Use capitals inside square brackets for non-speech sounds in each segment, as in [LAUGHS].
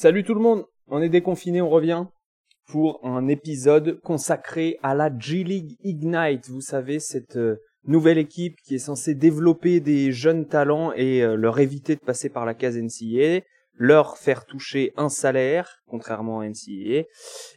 Salut tout le monde, on est déconfiné, on revient pour un épisode consacré à la G-League Ignite. Vous savez, cette euh, nouvelle équipe qui est censée développer des jeunes talents et euh, leur éviter de passer par la case NCAA, leur faire toucher un salaire, contrairement à NCAA,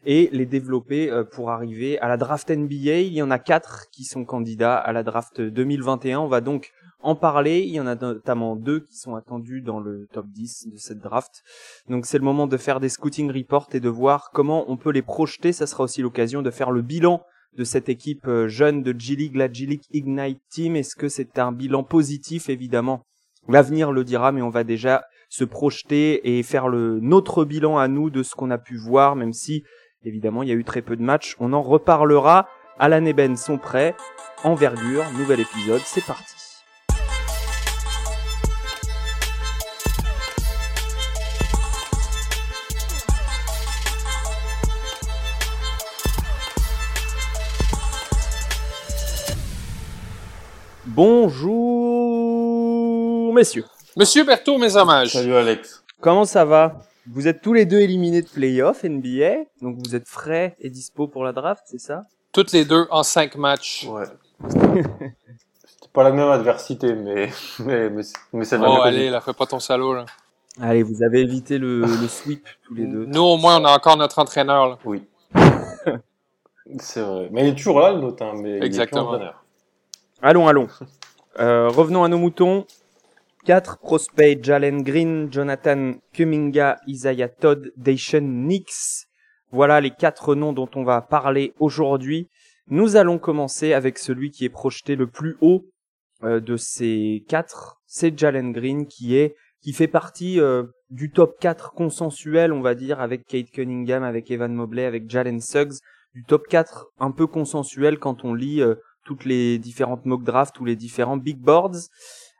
et les développer euh, pour arriver à la draft NBA. Il y en a quatre qui sont candidats à la draft 2021. On va donc en parler. Il y en a notamment deux qui sont attendus dans le top 10 de cette draft. Donc c'est le moment de faire des scouting reports et de voir comment on peut les projeter. Ça sera aussi l'occasion de faire le bilan de cette équipe euh, jeune de G-League, la G-League Ignite Team. Est-ce que c'est un bilan positif? Évidemment, l'avenir le dira, mais on va déjà se projeter et faire le notre bilan à nous de ce qu'on a pu voir, même si évidemment il y a eu très peu de matchs. On en reparlera. Alan et Ben sont prêts. Envergure, nouvel épisode, c'est parti. Bonjour messieurs. Monsieur Berthaud, mes hommages. Salut Alex. Comment ça va? Vous êtes tous les deux éliminés de playoff NBA, donc vous êtes frais et dispo pour la draft, c'est ça? Toutes les deux en cinq matchs. Ouais. [LAUGHS] C'était pas la même adversité, mais, mais, mais, mais c'est la Oh, allez, là, fais pas ton salaud, là. Allez, vous avez évité le, le sweep tous les deux. Nous, au moins, on a encore notre entraîneur, là. Oui. [LAUGHS] c'est vrai. Mais il est toujours là, le nôtre, hein, mais Exactement. il est plus entraîneur. Allons, allons. [LAUGHS] Euh, revenons à nos moutons. Quatre prospects, Jalen Green, Jonathan Kuminga, Isaiah Todd, Daishon Nix. Voilà les quatre noms dont on va parler aujourd'hui. Nous allons commencer avec celui qui est projeté le plus haut euh, de ces quatre. C'est Jalen Green qui est qui fait partie euh, du top 4 consensuel, on va dire, avec Kate Cunningham, avec Evan Mobley, avec Jalen Suggs, du top 4 un peu consensuel quand on lit euh, toutes les différentes mock drafts ou les différents big boards.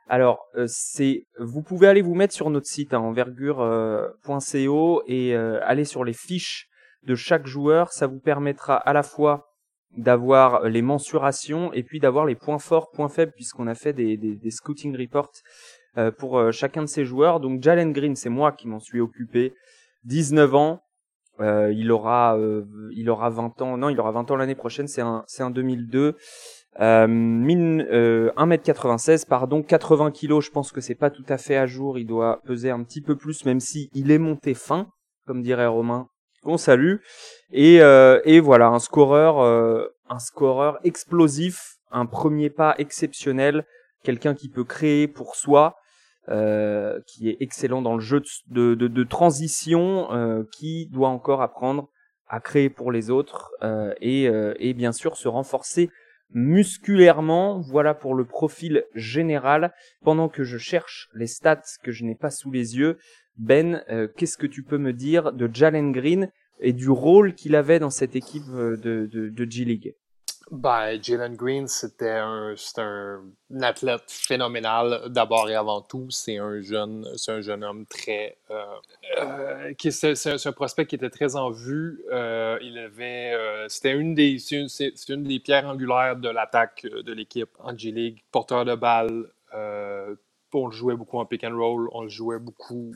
Alors, euh, c'est, vous pouvez aller vous mettre sur notre site hein, envergure.co et euh, aller sur les fiches de chaque joueur. Ça vous permettra à la fois d'avoir les mensurations et puis d'avoir les points forts, points faibles, puisqu'on a fait des, des, scouting reports euh, pour euh, chacun de ces joueurs. Donc Jalen Green, c'est moi qui m'en suis occupé. 19 ans, euh, il aura euh, il aura 20 ans. Non, il aura 20 ans l'année prochaine. C'est un c'est un 2002. Euh, mine, euh, 1m96, pardon, 80 kilos. Je pense que c'est pas tout à fait à jour. Il doit peser un petit peu plus, même si il est monté fin, comme dirait Romain. Qu'on salue. Et euh, et voilà, un scoreur euh, un scoreur explosif, un premier pas exceptionnel, quelqu'un qui peut créer pour soi. Euh, qui est excellent dans le jeu de, de, transition, euh, qui doit encore apprendre à créer pour les autres euh, et, et bien sûr se renforcer musculairement. Voilà pour le profil général. Pendant que je cherche les stats que je n'ai pas sous les yeux, Ben, qu'est-ce que tu peux me dire de Jalen Green et du rôle qu'il avait dans cette équipe de, de, de G-League Ben, Jalen Green, c'était un, un, athlète phénoménal d'abord et avant tout. C'est un jeune, un jeune homme très, euh, euh, c'est, un, prospect qui était très en vue. Euh, il avait, c'était une des, une, une des pierres angulaires de l'attaque de l'équipe en G League. Porteur de balle. on le jouait beaucoup en pick and roll. On le jouait beaucoup,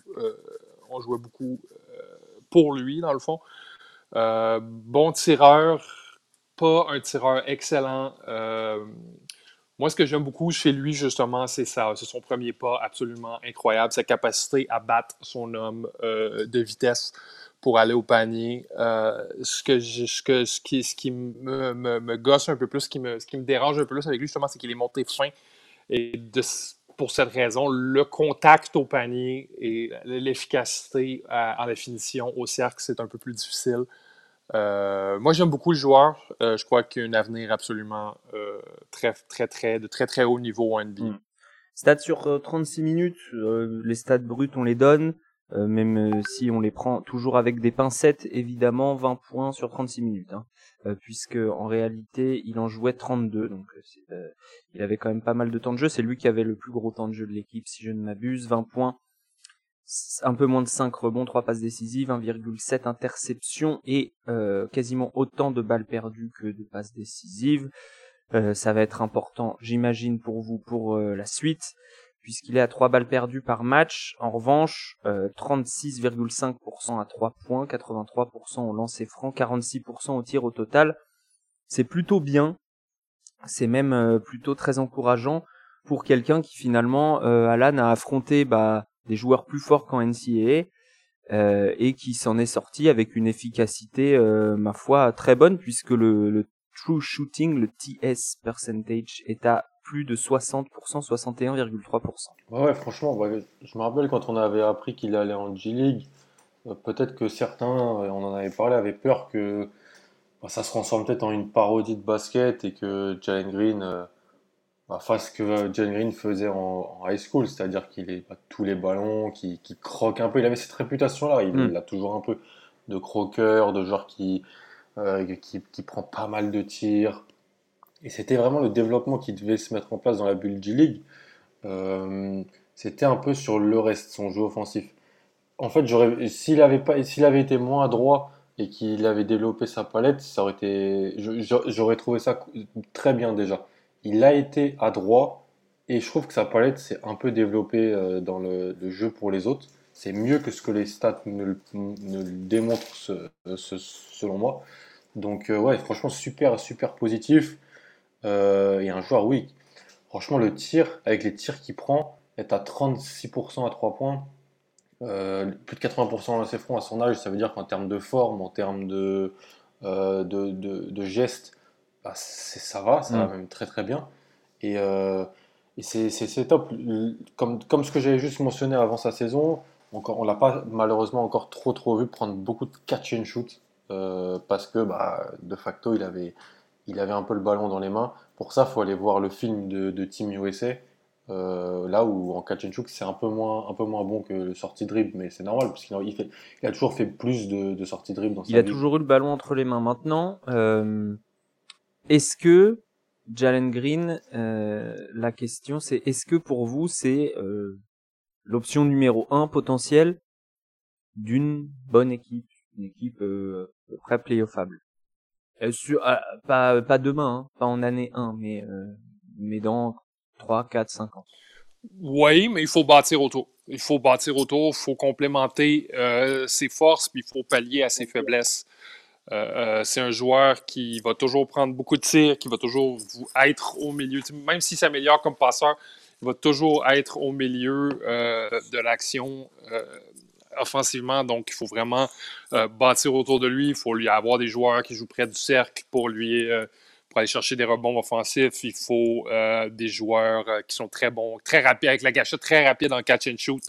on jouait beaucoup pour lui dans le fond. Bon tireur, pas un tireur excellent. Euh, moi, ce que j'aime beaucoup chez lui, justement, c'est ça. C'est son premier pas absolument incroyable, sa capacité à battre son homme euh, de vitesse pour aller au panier. Euh, ce, qui, me, gosse un peu plus, ce qui me, dérange un peu plus avec lui, justement, c'est qu'il est monté fin. Et pour cette raison, le contact au panier et l'efficacité en la finition au cercle, c'est un peu plus difficile. Euh, moi, j'aime beaucoup le joueur. Euh, je crois qu'il a un avenir absolument euh, très, très, très, de très, très haut niveau en NBA. Mm. Stats sur euh, 36 minutes, euh, les stats bruts on les donne, euh, même euh, si on les prend toujours avec des pincettes, évidemment 20 points sur 36 minutes, hein, euh, puisque en réalité il en jouait 32, donc euh, euh, il avait quand même pas mal de temps de jeu, c'est lui qui avait le plus gros temps de jeu de l'équipe si je ne m'abuse, 20 points, un peu moins de 5 rebonds, 3 passes décisives, 1,7 interceptions et euh, quasiment autant de balles perdues que de passes décisives. Euh, ça va être important, j'imagine, pour vous pour euh, la suite, puisqu'il est à 3 balles perdues par match. En revanche, 36,5% à 3 points, 83% au lancer franc, 46% au tir au total. C'est plutôt bien. C'est même plutôt très encourageant pour quelqu'un qui finalement, Alan a affronté bah, des joueurs plus forts qu'en NCAA euh, et qui s'en est sorti avec une efficacité, euh, ma foi, très bonne puisque le, true shooting, le TS percentage, est à plus de 60%, 61,3%. Ouais, franchement, je me rappelle quand on avait appris qu'il allait en G-League, euh, peut-être que certains, on en avait parlé, avaient peur que bah, ça se transforme peut-être en une parodie de basket et que Jalen Green bah, ce que John Green faisait en, high school, c'est-à-dire qu'il est pas tous les ballons, qui, croque un peu. Il avait cette réputation-là. Il, hmm. a toujours un peu de croqueur, de joueur qui, euh, qui, qui, prend pas mal de tirs. Et c'était vraiment le développement qui devait se mettre en place dans la bulle G-League. Euh, c'était un peu sur le reste, son jeu offensif. En fait, s'il avait, pas, avait été moins droit et qu'il avait développé sa palette, ça aurait été, j'aurais trouvé ça très bien déjà il a été adroit et je trouve que sa palette s'est un peu développée euh, dans le, jeu pour les autres. C'est mieux que ce que les stats ne, démontrent selon moi. Donc euh, ouais, franchement super super positif. Euh, et un joueur oui. Franchement le tir avec les tirs qu'il prend est à 36% à 3 points. plus de 80% dans ses fronts à son âge, ça veut dire qu'en termes de forme, en termes de, de, de gestes, bah, ça va, ça va même très très bien. Et, euh, et c'est top. Comme, comme ce que j'avais juste mentionné avant sa saison, encore, on l'a pas malheureusement encore trop trop vu prendre beaucoup de catch and shoot euh, parce que bah, de facto il avait, il avait un peu le ballon dans les mains. Pour ça, il faut aller voir le film de, de Team USA. Euh, là où en catch and shoot c'est un peu moins un peu moins bon que le sortie dribble mais c'est normal parce qu'il il, il a toujours fait plus de, de sorties dribble dans il a toujours eu le ballon entre les mains maintenant est-ce que Jalen Green, euh, la question c'est est-ce que pour vous c'est euh, l'option numéro un potentielle d'une bonne équipe, une équipe euh, près playoffable euh, sur, ah, pas, pas demain, hein, pas en année 1, mais, euh, mais dans 3, 4, 5 ans. Oui, mais il faut bâtir autour. Il faut bâtir autour, il faut complémenter euh, ses forces, puis il faut pallier à ses faiblesses. Euh, euh, c'est un joueur qui va toujours prendre beaucoup de tirs, qui va toujours être au milieu. Même s'il s'améliore comme passeur, il va toujours être au milieu euh, de l'action offensivement. Donc, il faut vraiment bâtir autour de lui. Il faut lui avoir des joueurs qui jouent près du cercle pour lui pour aller chercher des rebonds offensifs. Il faut des joueurs qui sont très bons, très rapides, avec la gâchette très rapide en catch and shoot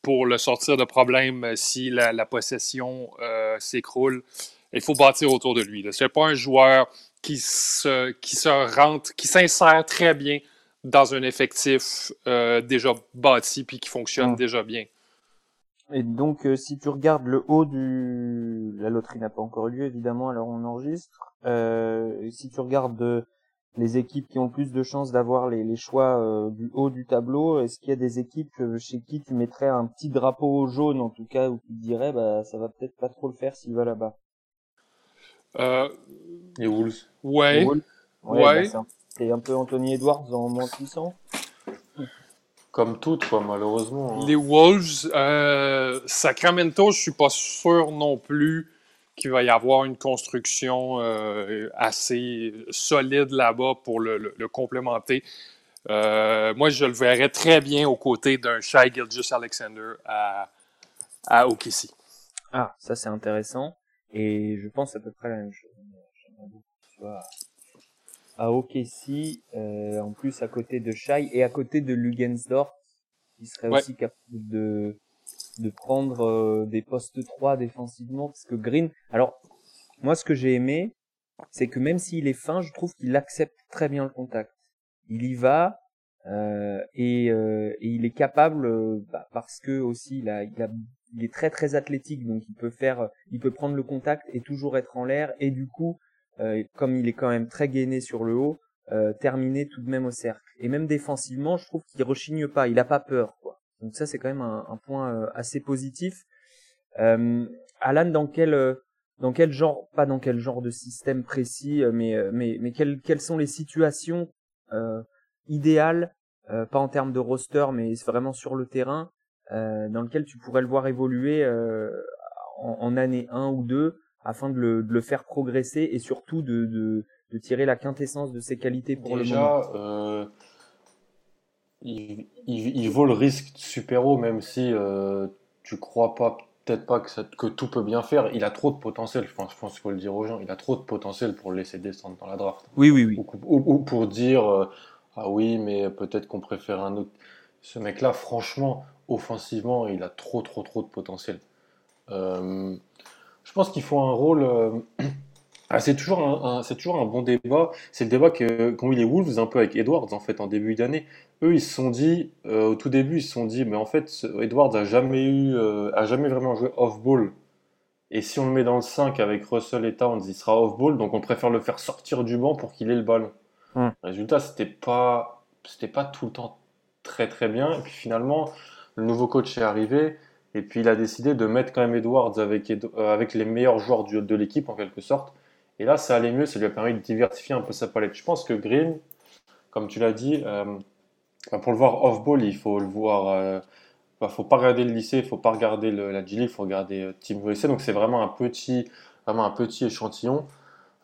pour le sortir de problème si la, la possession s'écroule il faut bâtir autour de lui. Ce n'est pas un joueur qui se, qui se rentre, qui s'insère très bien dans un effectif euh, déjà bâti puis qui fonctionne déjà bien. Et donc, euh, si tu regardes le haut du... La loterie n'a pas encore eu lieu, évidemment, alors on enregistre. Euh, si tu regardes les équipes qui ont plus de chances d'avoir les, les, choix du haut du tableau, est-ce qu'il y a des équipes chez qui tu mettrais un petit drapeau jaune, en tout cas, où tu te dirais, bah, ça va peut-être pas trop le faire s'il va là-bas? Euh, les Wolves. Ouais. Ouais. Bah, c'est un peu Anthony Edwards en moins puissant. Comme toutes, quoi, malheureusement. Hein. Les Wolves, euh, Sacramento, je suis pas sûr non plus qu'il va y avoir une construction euh, assez solide là-bas pour le, complémenter. Euh, moi, je le verrais très bien aux côtés d'un Shai Gilgis Alexander à, à OKC. Ah, ça c'est intéressant. Et je pense à peu près la même chose. à OKC, euh, en plus à côté de Shai et à côté de Lugensdorf, qui serait aussi capable de de prendre euh, des postes 3 défensivement parce que Green alors moi ce que j'ai aimé c'est que même s'il est fin je trouve qu'il accepte très bien le contact il y va euh, et, euh, et, il est capable bah, parce que aussi il a, il a il est très très athlétique, donc il peut faire, il peut prendre le contact et toujours être en l'air, et du coup, euh, comme il est quand même très gainé sur le haut, euh, terminer tout de même au cercle. Et même défensivement, je trouve qu'il rechigne pas, il a pas peur, quoi. Donc ça, c'est quand même un, un point euh, assez positif. Euh, Alan, dans quel euh, dans quel genre, pas dans quel genre de système précis, mais mais mais quelles quelles sont les situations idéales pas en termes de roster, mais vraiment sur le terrain, dans lequel tu pourrais le voir évoluer euh, en, en, année 1 ou 2 afin de le, de le faire progresser et surtout de, de, de, tirer la quintessence de ses qualités pour Déjà, le moment euh, il, il, il, vaut le risque de super-haut, même si euh, tu crois pas peut-être pas que, ça, que, tout peut bien faire. Il a trop de potentiel, je pense, je pense qu'il faut le dire aux gens. Il a trop de potentiel pour le laisser descendre dans la draft. Oui, oui, oui. Ou, ou, ou pour dire euh, ah oui, mais peut-être qu'on préfère un autre. Ce mec-là, franchement, offensivement, il a trop, trop, trop de potentiel. Euh, je pense qu'il faut un rôle. Euh... [CLEARS THROAT] Ah, c'est toujours un, un c'est toujours un bon débat. C'est le débat que qu'ont eu les Wolves un peu avec Edwards en fait en début d'année. Eux, ils se sont dit euh, au tout début, ils se sont dit, mais en fait, Edwards a jamais eu, a jamais vraiment joué off-ball. Et si on le met dans le 5 avec Russell et Towns, il sera off-ball, donc on préfère le faire sortir du banc pour qu'il ait le ballon. Mm. Résultat, c'était pas, c'était pas tout le temps très très bien. Et puis finalement, le nouveau coach est arrivé. Et puis il a décidé de mettre quand même Edwards avec, euh, avec les meilleurs joueurs du, de l'équipe en quelque sorte. Et là, ça allait mieux, ça lui a permis de diversifier un peu sa palette. Je pense que Green, comme tu l'as dit, euh, pour le voir off-ball, il faut le voir. Euh, bah, faut pas regarder le lycée, il faut pas regarder la G-League, il faut regarder euh, Team USA. Donc c'est vraiment un petit, vraiment un petit échantillon.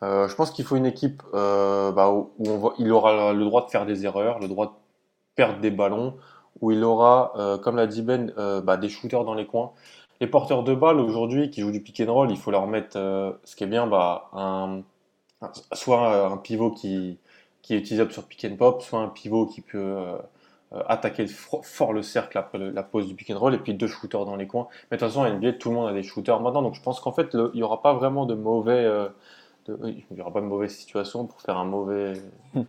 Je pense qu'il faut une équipe bah, où on il aura le droit de faire des erreurs, le droit de perdre des ballons, où il aura, euh, comme l'a dit Ben, euh, bah, des shooters dans les coins. Les porteurs de balles aujourd'hui qui jouent du pick and roll, il faut leur mettre, euh, ce qui est bien, bah, un, soit un pivot qui, qui est utilisable sur pick and pop, soit un pivot qui peut attaquer fort le cercle après la pause du pick and roll, et puis deux shooters dans les coins. Mais de toute façon, NBA, tout le monde a des shooters maintenant, donc je pense qu'en fait, il n'y aura pas vraiment de mauvais. De, il n'y aura pas de mauvaise situation pour faire un mauvais,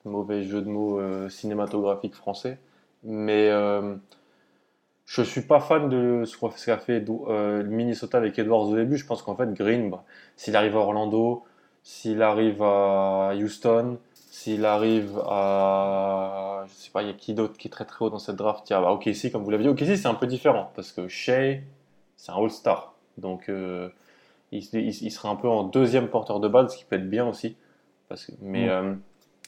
mauvais jeu de mots euh, cinématographique français. Mais euh, je suis pas fan de ce qu'a fait euh, Minnesota avec Edwards au début. Je pense qu'en fait, Green, bah, s'il arrive à Orlando, s'il arrive à Houston, s'il arrive à. Je sais pas, il y a qui d'autre qui est très très haut dans cette draft? Il y a bah, OKC, comme vous l'avez dit. OKC, c'est un peu différent parce que Shea, c'est un All-Star. Donc, euh, il, il, il, sera un peu en deuxième porteur de balle, ce qui peut être bien aussi. Parce que, mais euh,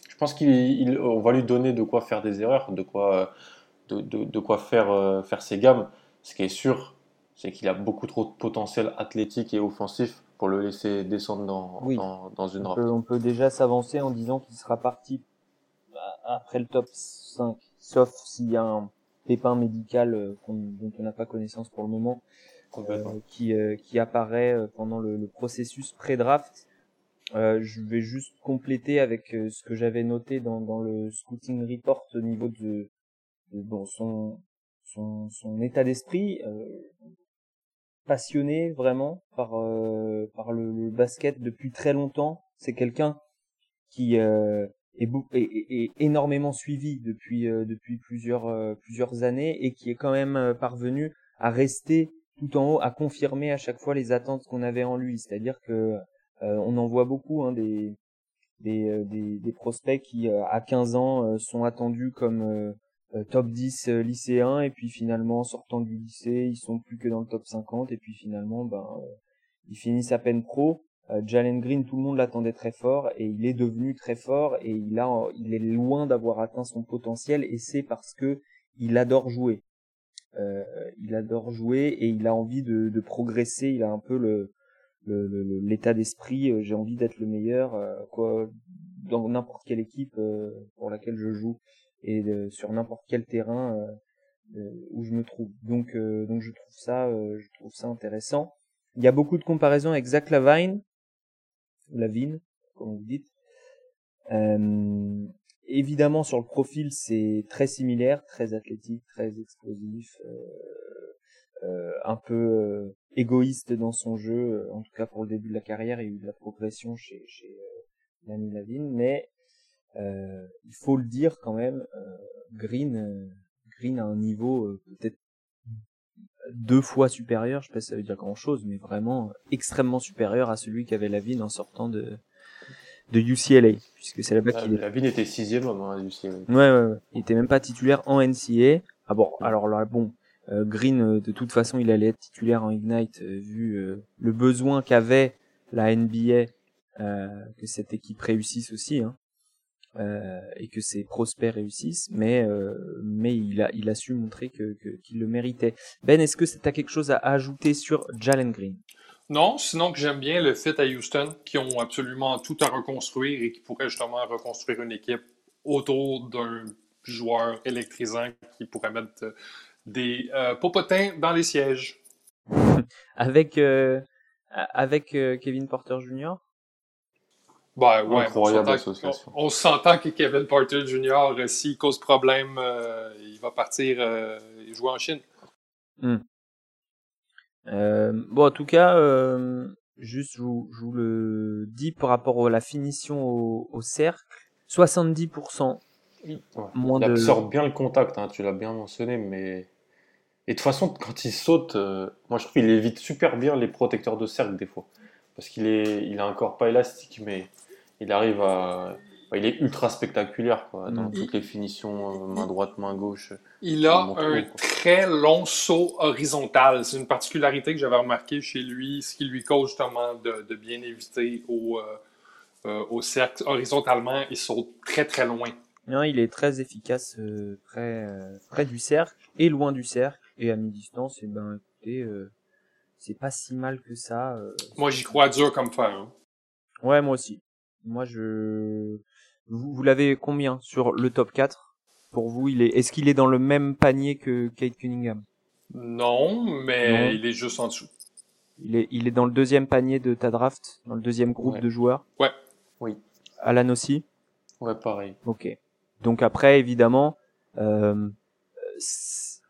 je pense qu'on va lui donner de quoi faire des erreurs, de quoi de, de, de quoi faire, euh, faire ses gammes. Ce qui est sûr, c'est qu'il a beaucoup trop de potentiel athlétique et offensif pour le laisser descendre dans, oui. dans, dans, une draft. On peut, on peut déjà s'avancer en disant qu'il sera parti après le top 5, sauf s'il y a un pépin médical euh, dont on n'a pas connaissance pour le moment, euh, qui, euh, qui apparaît euh, pendant le, le processus pré-draft. Euh, je vais juste compléter avec euh, ce que j'avais noté dans, dans le scouting report au niveau de, bon, son, son, son état d'esprit, euh, passionné vraiment par, euh, par le, le, basket depuis très longtemps. C'est quelqu'un qui euh, est, est, est, énormément suivi depuis, euh, depuis plusieurs, euh, plusieurs années et qui est quand même euh, parvenu à rester tout en haut, à confirmer à chaque fois les attentes qu'on avait en lui. C'est-à-dire que on en voit beaucoup hein, des, des, des, des, prospects qui à 15 ans sont attendus comme euh, top 10 euh, lycéens et puis finalement sortant du lycée ils sont plus que dans le top 50 et puis finalement ben euh, ils finissent à peine pro Jalen Green tout le monde l'attendait très fort et il est devenu très fort et il a il est loin d'avoir atteint son potentiel et c'est parce que il adore jouer euh, il adore jouer et il a envie de, progresser il a un peu l'état d'esprit j'ai envie d'être le meilleur quoi dans n'importe quelle équipe pour laquelle je joue et sur n'importe quel terrain euh, euh, où je me trouve. Donc, euh, je trouve ça, intéressant. Il y a beaucoup de comparaisons avec Zach Lavine, Lavine, comme vous dites. Euh, évidemment, sur le profil, c'est très similaire, très athlétique, très explosif, euh, euh, un peu égoïste dans son jeu, en tout cas pour le début de la carrière, il y a eu de la progression chez, chez Lamy Lavine, mais euh, il faut le dire quand même, euh, Green, euh, Green a un niveau euh, peut-être deux fois supérieur, je sais pas si ça veut dire grand chose, mais vraiment extrêmement supérieur à celui qu'avait Lavine en sortant de, de UCLA, puisque c'est là-bas ah, qu'il est. Lavine était sixième homme hein, à UCLA. Ouais, ouais, ouais, il était même pas titulaire en NCA. Ah bon, alors là, bon, euh, Green, de toute façon, il allait être titulaire en Ignite, euh, vu euh, le besoin qu'avait la NBA que cette équipe réussisse aussi. Hein. euh, et que ses prospects réussissent, mais euh, mais il a il a su montrer que qu'il le méritait. Ben, est-ce que tu as quelque chose à ajouter sur Jalen Green? Non, sinon que j'aime bien le fit à Houston, qui ont absolument tout à reconstruire et qui pourraient justement reconstruire une équipe autour d'un joueur électrisant qui pourrait mettre des euh, popotins dans les sièges. [LAUGHS] avec euh, avec Kevin Porter Jr. Ben, ouais, Incroyable on association. On, s'entend que Kevin Porter Jr., euh, s'il cause problème, euh, il va partir euh, jouer en Chine. Hmm. Bon, en tout cas, juste je vous, je vous, le dis par rapport à la finition au, cercle, 70%. Moins il absorbe bien le contact, hein, tu l'as bien mentionné, mais. Et de toute façon, quand il saute, moi je trouve qu'il évite super bien les protecteurs de cercle des fois. Parce qu'il est, il a un corps pas élastique, mais il arrive à. Il est ultra spectaculaire quoi, dans mm. toutes les finitions, euh, main droite, main gauche. Il a un très long saut horizontal. C'est une particularité que j'avais remarqué chez lui, ce qui lui cause justement de, bien éviter au, euh, euh, au cercle. Horizontalement, il saute très très loin. Non, il est très efficace près, près du cercle et loin du cercle. Et à mi-distance, et eh ben, écoutez, c'est pas si mal que ça. moi, j'y crois dur comme fer. Hein. Ouais, moi aussi. Moi, je. Vous, vous l'avez combien sur le top 4 Pour vous, il est. Est-ce qu'il est dans le même panier que Kate Cunningham? Non, mais il est juste en dessous. Il est, il est dans le deuxième panier de ta draft, dans le deuxième groupe de joueurs? Ouais. Oui. Alan aussi? Ouais, pareil. Ok. Donc après, évidemment, euh,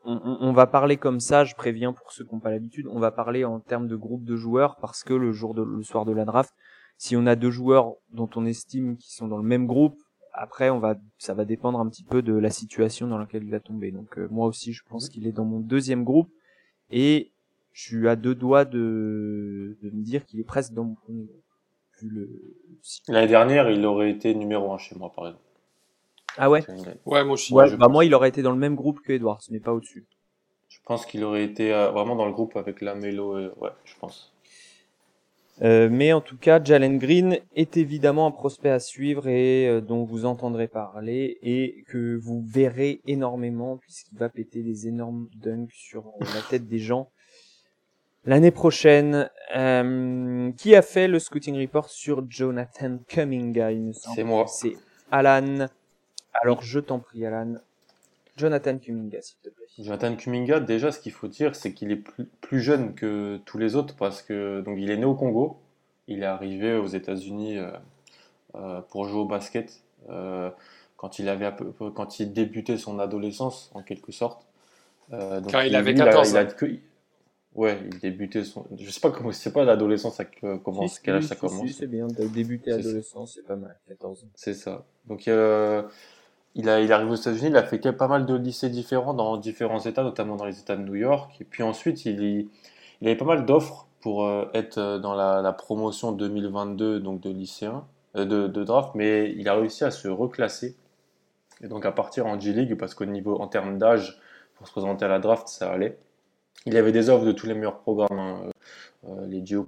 on, on, va parler comme ça. Je préviens pour ceux qui n'ont pas l'habitude. On va parler en termes de groupe de joueurs parce que le jour de, le soir de la draft, si on a deux joueurs dont on estime qu'ils sont dans le même groupe, après on va ça va dépendre un petit peu de la situation dans laquelle il va tomber. Donc euh, moi aussi je pense qu'il est dans mon deuxième groupe et je suis à deux doigts de, de me dire qu'il est presque dans mon premier groupe. L'année dernière, il aurait été numéro un chez moi par exemple. Ah ouais? Ouais, moi aussi. Ouais, bah moi il aurait été dans le même groupe que Edwards, mais pas au-dessus. Je pense qu'il aurait été euh, vraiment dans le groupe avec la Melo, ouais, je pense. Euh, mais en tout cas, Jalen Green est évidemment un prospect à suivre et euh, dont vous entendrez parler et que vous verrez énormément puisqu'il va péter des énormes dunks sur la tête des gens l'année prochaine. Euh, qui a fait le scouting report sur Jonathan Cumminga C'est moi. C'est Alan. Alors je t'en prie, Alan. Jonathan Kuminga, s'il te plaît. Jonathan Kuminga, déjà, ce qu'il faut dire, c'est qu'il est plus, jeune que tous les autres parce que donc il est né au Congo. Il est arrivé aux États-Unis euh, euh, pour jouer au basket euh, quand il avait quand il débutait son adolescence en quelque sorte. quand il, avait 14 ans. ouais, il débutait son. Je sais pas comment, c'est pas l'adolescence, ça commence, quel âge ça commence. c'est bien, débuter adolescence, c'est pas mal, 14 ans. C'est ça. Donc il, a, il arrive aux États-Unis, il a fait pas mal de lycées différents dans différents États, notamment dans les États de New York. Et puis ensuite, il, avait pas mal d'offres pour euh, être euh, dans la, promotion 2022 donc de lycéens, euh, de, draft, mais il a réussi à se reclasser et donc à partir en G-League parce qu'au niveau en termes d'âge pour se présenter à la draft, ça allait. Il avait des offres de tous les meilleurs programmes, hein, les Geo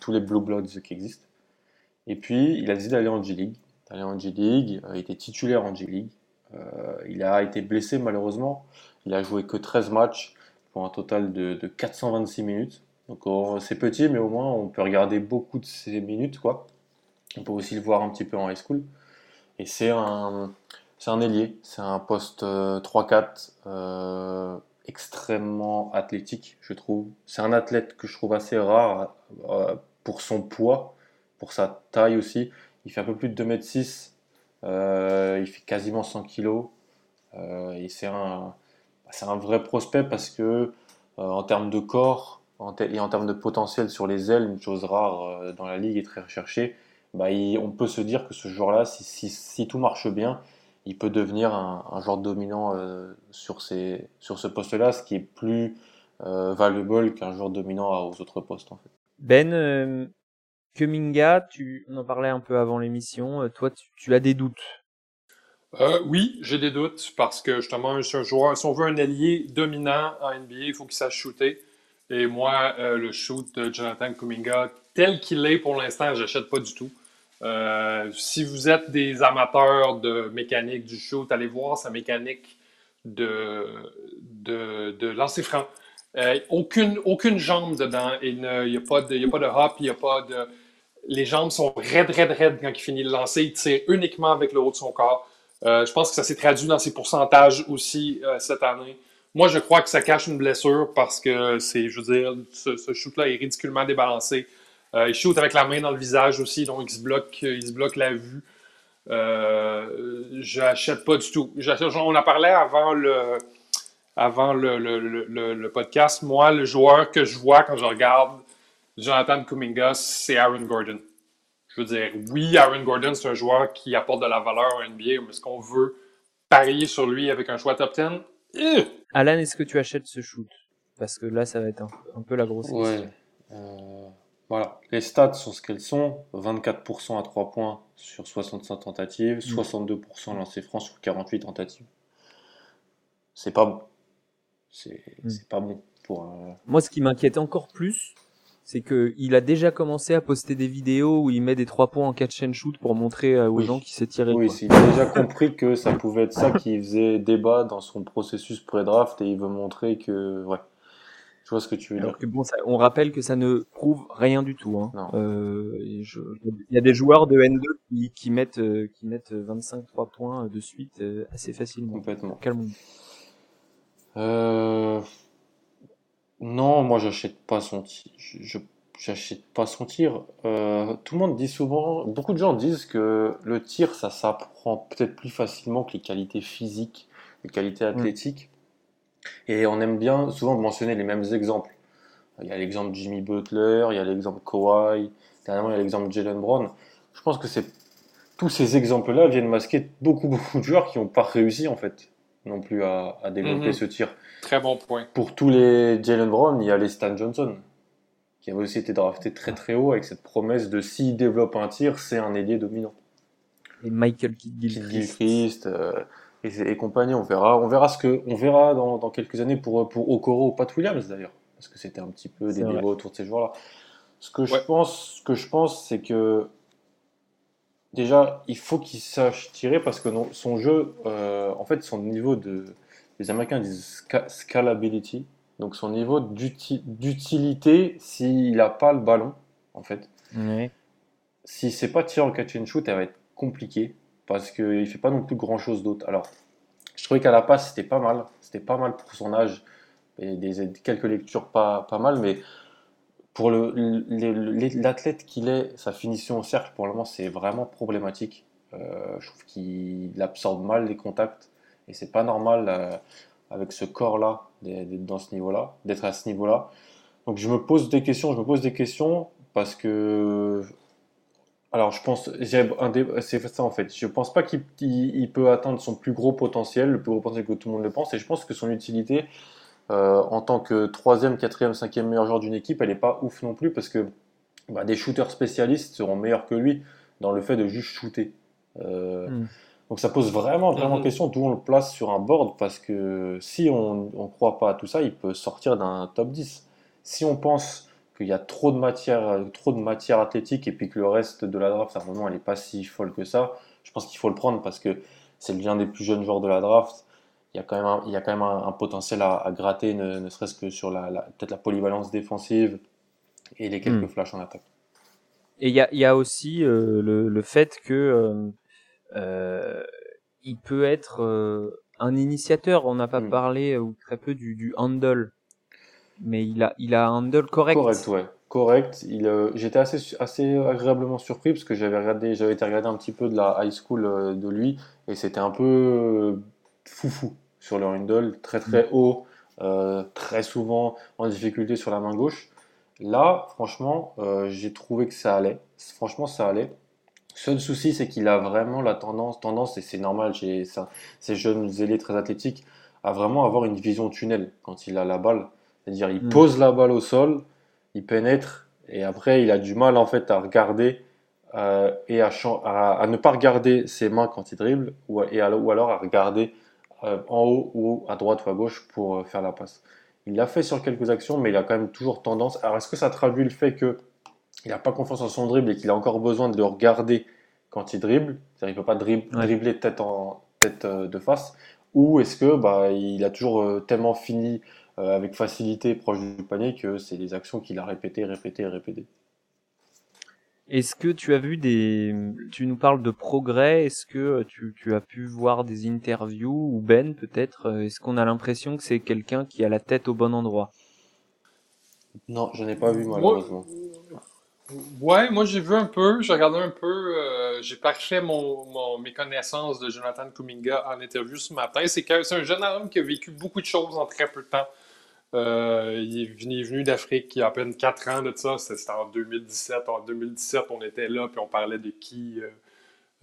tous les Blue Bloods qui existent. Et puis il a décidé d'aller en G-League allé en G-League, il était titulaire en G-League. Euh, il a été blessé malheureusement. Il a joué que 13 matchs pour un total de, 426 minutes. Donc oh, c'est petit, mais au moins on peut regarder beaucoup de ces minutes. Quoi. On peut aussi le voir un petit peu en high school. Et c'est un, un ailier, c'est un poste 3-4 euh, euh, extrêmement athlétique, je trouve. C'est un athlète que je trouve assez rare pour son poids, pour sa taille aussi. Il fait un peu plus de 2m6. Euh, il fait quasiment 100 kg. Euh, et c'est un, c'est un vrai prospect parce que euh, en termes de corps et en termes de potentiel sur les ailes, une chose rare dans la ligue et très recherchée, bah, on peut se dire que ce joueur-là, si, tout marche bien, il peut devenir un, un joueur dominant sur, ces, sur ce poste-là, ce qui est plus valuable qu'un joueur dominant aux autres postes. En fait. Ben, Kuminga, tu on en parlait un peu avant l'émission, euh, toi tu, as des doutes euh, oui, j'ai des doutes parce que justement, c'est un joueur, si on veut un allié dominant en NBA, il faut qu'il sache shooter. Et moi, euh, le shoot de Jonathan Kuminga, tel qu'il est pour l'instant, j'achète pas du tout. Si vous êtes des amateurs de mécanique du shoot, allez voir sa mécanique de, de, de lancer franc. Aucune, aucune jambe dedans. Il n'y a, pas de, a pas de hop, il y a pas de. Les jambes sont raides, raides, raides quand il finit de lancer. Il tire uniquement avec le haut de son corps. Euh, je pense que ça s'est traduit dans ses pourcentages aussi cette année. Moi, je crois que ça cache une blessure parce que c'est, je veux dire, ce, shoot-là est ridiculement débalancé. Euh, il shoot avec la main dans le visage aussi, donc il se bloque, la vue. Euh, j'achète pas du tout. On en parlait avant le, avant le, le, le, podcast. Moi, le joueur que je vois quand je regarde Jonathan Kuminga, c'est Aaron Gordon. Je veux dire, oui, Aaron Gordon, c'est un joueur qui apporte de la valeur au NBA, mais est-ce qu'on veut parier sur lui avec un choix top 10? Alan, est-ce que tu achètes ce shoot? Parce que là, ça va être un, peu la grosse ouais. Euh, voilà, les stats sont ce qu'elles sont. 24% à 3 points sur 65 tentatives, 62% lancé franc sur 48 tentatives. C'est pas bon. C'est mm. pas bon pour Moi, ce qui m'inquiète encore plus, c'est que il a déjà commencé à poster des vidéos où il met des 3 points en catch and shoot pour montrer euh, aux gens qui s'est tiré. Oui, il a déjà compris que ça pouvait être ça qui faisait débat dans son processus pré-draft et il veut montrer que, ouais, je vois ce que tu veux dire. Que bon, on rappelle que ça ne prouve rien du tout. Hein. Euh, il y a des joueurs de N2 qui, qui mettent euh, qui mettent 25 3 points de suite euh, assez facilement. Complètement. Calme. Euh... Non, moi j'achète pas son tir. Je, j'achète pas son tir. Euh, tout le monde dit souvent, beaucoup de gens disent que le tir, ça s'apprend peut-être plus facilement que les qualités physiques, les qualités mm. athlétiques. Et on aime bien souvent mentionner les mêmes exemples. Il y a l'exemple Jimmy Butler, il y a l'exemple Kawhi, dernièrement il y a l'exemple Jalen Brown. Je pense que c'est tous ces exemples-là viennent masquer beaucoup [LAUGHS] beaucoup de joueurs qui n'ont pas réussi en fait non plus à, développer mhm. ce tir. Très bon point. Pour tous les Jalen Brown, il y a les Stan Johnson qui avait aussi été drafté très très haut avec cette promesse de s'il développe un tir, c'est un ailier dominant. Et Michael Kidd-Gilchrist. Euh, et, compagnie. On verra, on verra ce que, on verra dans, dans quelques années pour pour Okoro ou Pat Williams d'ailleurs, parce que c'était un petit peu des débats autour de ces joueurs-là. Ce que je pense, ce que je pense, c'est que déjà, il faut qu'il sache tirer parce que son jeu, euh, en fait, son niveau de, les Américains disent scalability, donc son niveau d'utilité s'il n'a pas le ballon, en fait. Oui. Si c'est pas tir en catch and shoot, elle va être compliqué parce qu'il ne fait pas non plus grand chose d'autre. Alors, je trouvais qu'à la passe, c'était pas mal. C'était pas mal pour son âge. Et des, quelques lectures pas, pas mal, mais pour l'athlète qu'il est, sa finition au cercle, pour le moment, c'est vraiment problématique. Euh, je trouve qu'il absorbe mal les contacts et c'est pas normal euh, avec ce corps-là dans ce niveau-là, d'être à ce niveau-là. Donc je me pose des questions, je me pose des questions parce que alors, je pense, c'est ça en fait. Je pense pas qu'il peut atteindre son plus gros potentiel, le plus gros potentiel que tout le monde le pense, et je pense que son utilité euh, en tant que troisième, quatrième, cinquième meilleur joueur d'une équipe, elle n'est pas ouf non plus parce que bah, des shooters spécialistes seront meilleurs que lui dans le fait de juste shooter. Euh, hmm. Donc ça pose vraiment, vraiment hmm. question d'où on le place sur un board parce que si on ne croit pas à tout ça, il peut sortir d'un top 10. Si on pense qu'il y a trop de matière, trop de matière athlétique et puis que le reste de la draft, à un moment, elle n'est pas si folle que ça. Je pense qu'il faut le prendre parce que c'est l'un des plus jeunes joueurs de la draft. Il y a quand même un, il y a quand même un, potentiel à, gratter, ne, serait-ce que sur la, peut-être la polyvalence défensive et les quelques hmm. flashs en attaque. Et il y a, il y a aussi euh, le, le, fait que euh, euh, il peut être euh, un initiateur. On n'a pas hmm. parlé ou très peu du, du handle mais il a, il a un handle correct. Correct, ouais. Correct. Il, j'étais assez, assez agréablement surpris parce que j'avais regardé, j'avais été regarder un petit peu de la high school de lui et c'était un peu foufou sur le handle, très très mm. haut, très souvent en difficulté sur la main gauche. Là, franchement, j'ai trouvé que ça allait. Franchement, ça allait. Seul souci, c'est qu'il a vraiment la tendance, tendance et c'est normal chez ces jeunes zélés très athlétiques, à vraiment avoir une vision tunnel quand il a la balle. C'est-à-dire, il hmm. pose la balle au sol, il pénètre, et après, il a du mal en fait à regarder euh, et à, à, ne pas regarder ses mains quand il dribble, ou, et ou alors à regarder euh, en haut ou à droite ou à gauche pour euh, faire la passe. Il l'a fait sur quelques actions, mais il a quand même toujours tendance. Alors, est-ce que ça traduit le fait que il n'a pas confiance en son dribble et qu'il a encore besoin de le regarder quand il dribble, c'est-à-dire il ne peut pas dribbler tête, en, tête de face, ou est-ce que bah, il a toujours tellement fini avec facilité proche du panier que c'est des actions qu'il a répétées, répétées, répétées? Est-ce que tu as vu des... Tu nous parles de progrès, est-ce que euh, tu, tu, as pu voir des interviews, ou Ben peut-être, euh, est-ce qu'on a l'impression que c'est quelqu'un qui a la tête au bon endroit? Non, je n'ai pas vu malheureusement. ouais, moi j'ai vu un peu, j'ai regardé un peu, euh, j'ai parfait mon, mon, mes connaissances de Jonathan Kuminga en interview ce matin. C'est un jeune homme qui a vécu beaucoup de choses en très peu de temps. Euh, il, est venu, d'Afrique il y a à peine 4 ans de ça. C'était en 2017. En 2017, on était là puis on parlait de qui euh,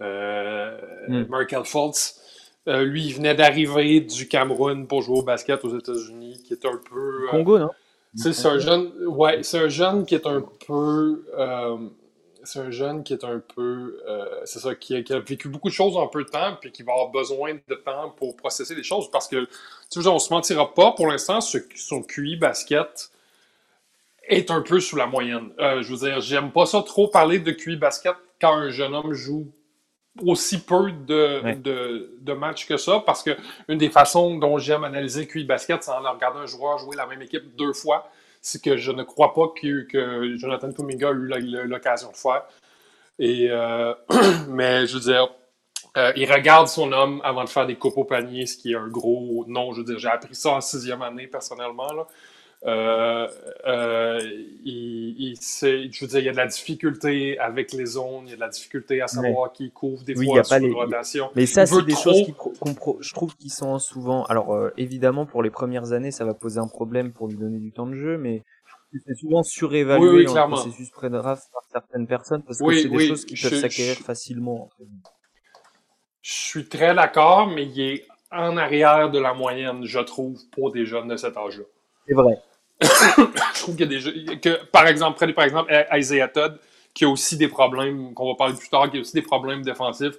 euh mm. Markel Fultz. Euh, lui, il venait d'arriver du Cameroun pour jouer au basket aux États-Unis, qui est un peu. Congo, non? C'est un jeune. Ouais, c'est un jeune qui est un peu c'est un jeune qui est un peu. Euh, c'est ça, qui a, vécu beaucoup de choses en peu de temps, puis qui va avoir besoin de temps pour processer les choses. Parce que, tu sais, on se mentira pas, pour l'instant, son QI basket est un peu sous la moyenne. Euh, je veux dire, j'aime pas ça trop parler de QI basket quand un jeune homme joue aussi peu de, de, matchs que ça, parce que une des façons dont j'aime analyser QI basket, c'est en regardant un joueur jouer la même équipe deux fois c'est que je ne crois pas que, Jonathan Kuminga a eu l'occasion de faire. Et, euh, [CLEARS THROAT] mais je veux dire, euh, il regarde son homme avant de faire des coupes au panier, ce qui est un gros non. Je veux dire, j'ai appris ça en sixième année personnellement. Là. Euh, euh, il, je veux dire, il y a de la difficulté avec les zones, il y a de la difficulté à savoir qui couvre des fois sur les... rotation. Mais ça, c'est des choses qui, je trouve qui sont souvent. Alors, euh, évidemment, pour les premières années, ça va poser un problème pour lui donner du temps de jeu, mais c'est souvent surévalué oui, dans le processus pré-draft par certaines personnes parce que c'est des choses qui peuvent s'acquérir facilement. Je suis très d'accord, mais il est en arrière de la moyenne, je trouve, pour des jeunes de cet âge-là. C'est vrai. [COUGHS] je trouve qu'il y a des que, par exemple, prenez par exemple Isaiah Todd, qui a aussi des problèmes, qu'on va parler plus tard, qui a aussi des problèmes défensifs.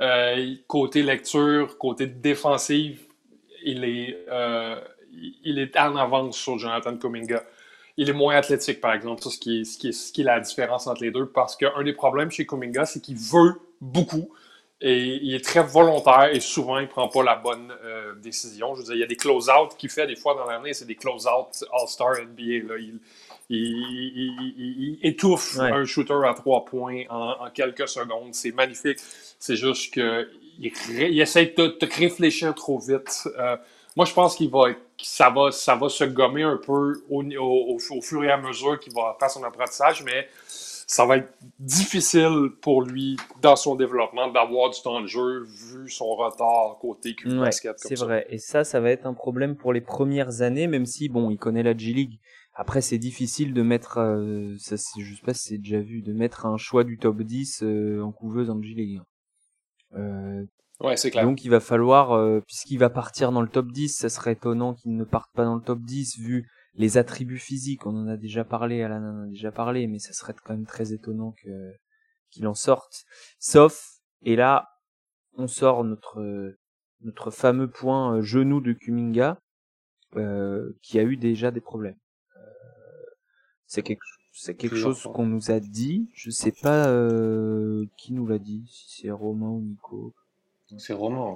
Euh, côté lecture, côté défensif, il est, euh, il est en avance sur Jonathan Kuminga. Il est moins athlétique, par exemple, ce qui est, ce qui est la différence entre les deux, parce qu'un des problèmes chez Kuminga, c'est qu'il veut beaucoup, et il est très volontaire et souvent, il ne prend pas la bonne euh, décision. Je veux dire, il y a des close-out qu'il fait des fois dans l'année, c'est des close-out All-Star NBA. Là. Il, il, étouffe un shooter à trois points en, quelques secondes. C'est magnifique. C'est juste qu'il il essaie de, réfléchir trop vite. Euh, moi, je pense qu'il va, ça va, ça va se gommer un peu au, au, au fur et à mesure qu'il va faire son apprentissage, mais ça va être difficile pour lui, dans son développement, d'avoir du temps de jeu, vu son retard côté Q basket. c'est vrai. Et ça, ça va être un problème pour les premières années, même si, bon, il connaît la G-League. Après, c'est difficile de mettre, euh, ça, je sais pas si c'est déjà vu, de mettre un choix du top 10 euh, en couveuse en G-League. Euh, ouais, c'est clair. Donc, il va falloir, euh, puisqu'il va partir dans le top 10, ça serait étonnant qu'il ne parte pas dans le top 10, vu les attributs physiques, on en a déjà parlé, Alan en a déjà parlé, mais ça serait quand même très étonnant que qu'il en sorte. Sauf, et là, on sort notre notre fameux point euh, genou de Kuminga, euh, qui a eu déjà des problèmes. Euh, c'est quelque c'est quelque chose qu'on nous a dit. Je sais pas qui nous l'a dit, si c'est Romain ou Nico. C'est Romain.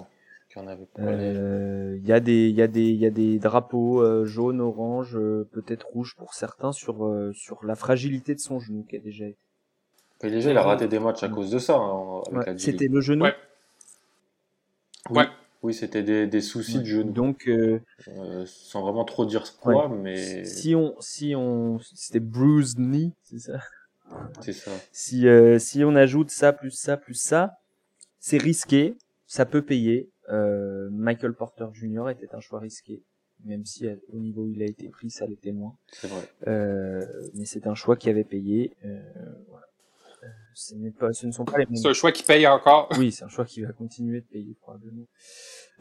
Euh, il y a des, il y a des, il y a des drapeaux euh, jaunes, orange, euh, peut-être rouge pour certains sur sur la fragilité de son genou qui a déjà été. déjà, il a raté des matchs à cause de ça. Hein, c'était le genou. Oui, oui c'était des, des, soucis de genou. Donc, sans vraiment trop dire quoi, mais si on, si on, c'était bruised knee, c'est ça? C'est ça. Si si on ajoute ça plus ça plus ça, c'est risqué, ça peut payer. Euh, Michael Porter Jr. était un choix risqué, même si euh, au niveau où il a été pris, ça l'était moins. C'est vrai. Euh, mais c'est un choix qui avait payé. Voilà. Ce, pas, ce ne sont pas les C'est un choix qui paye encore. Oui, c'est un choix qui va continuer de payer probablement.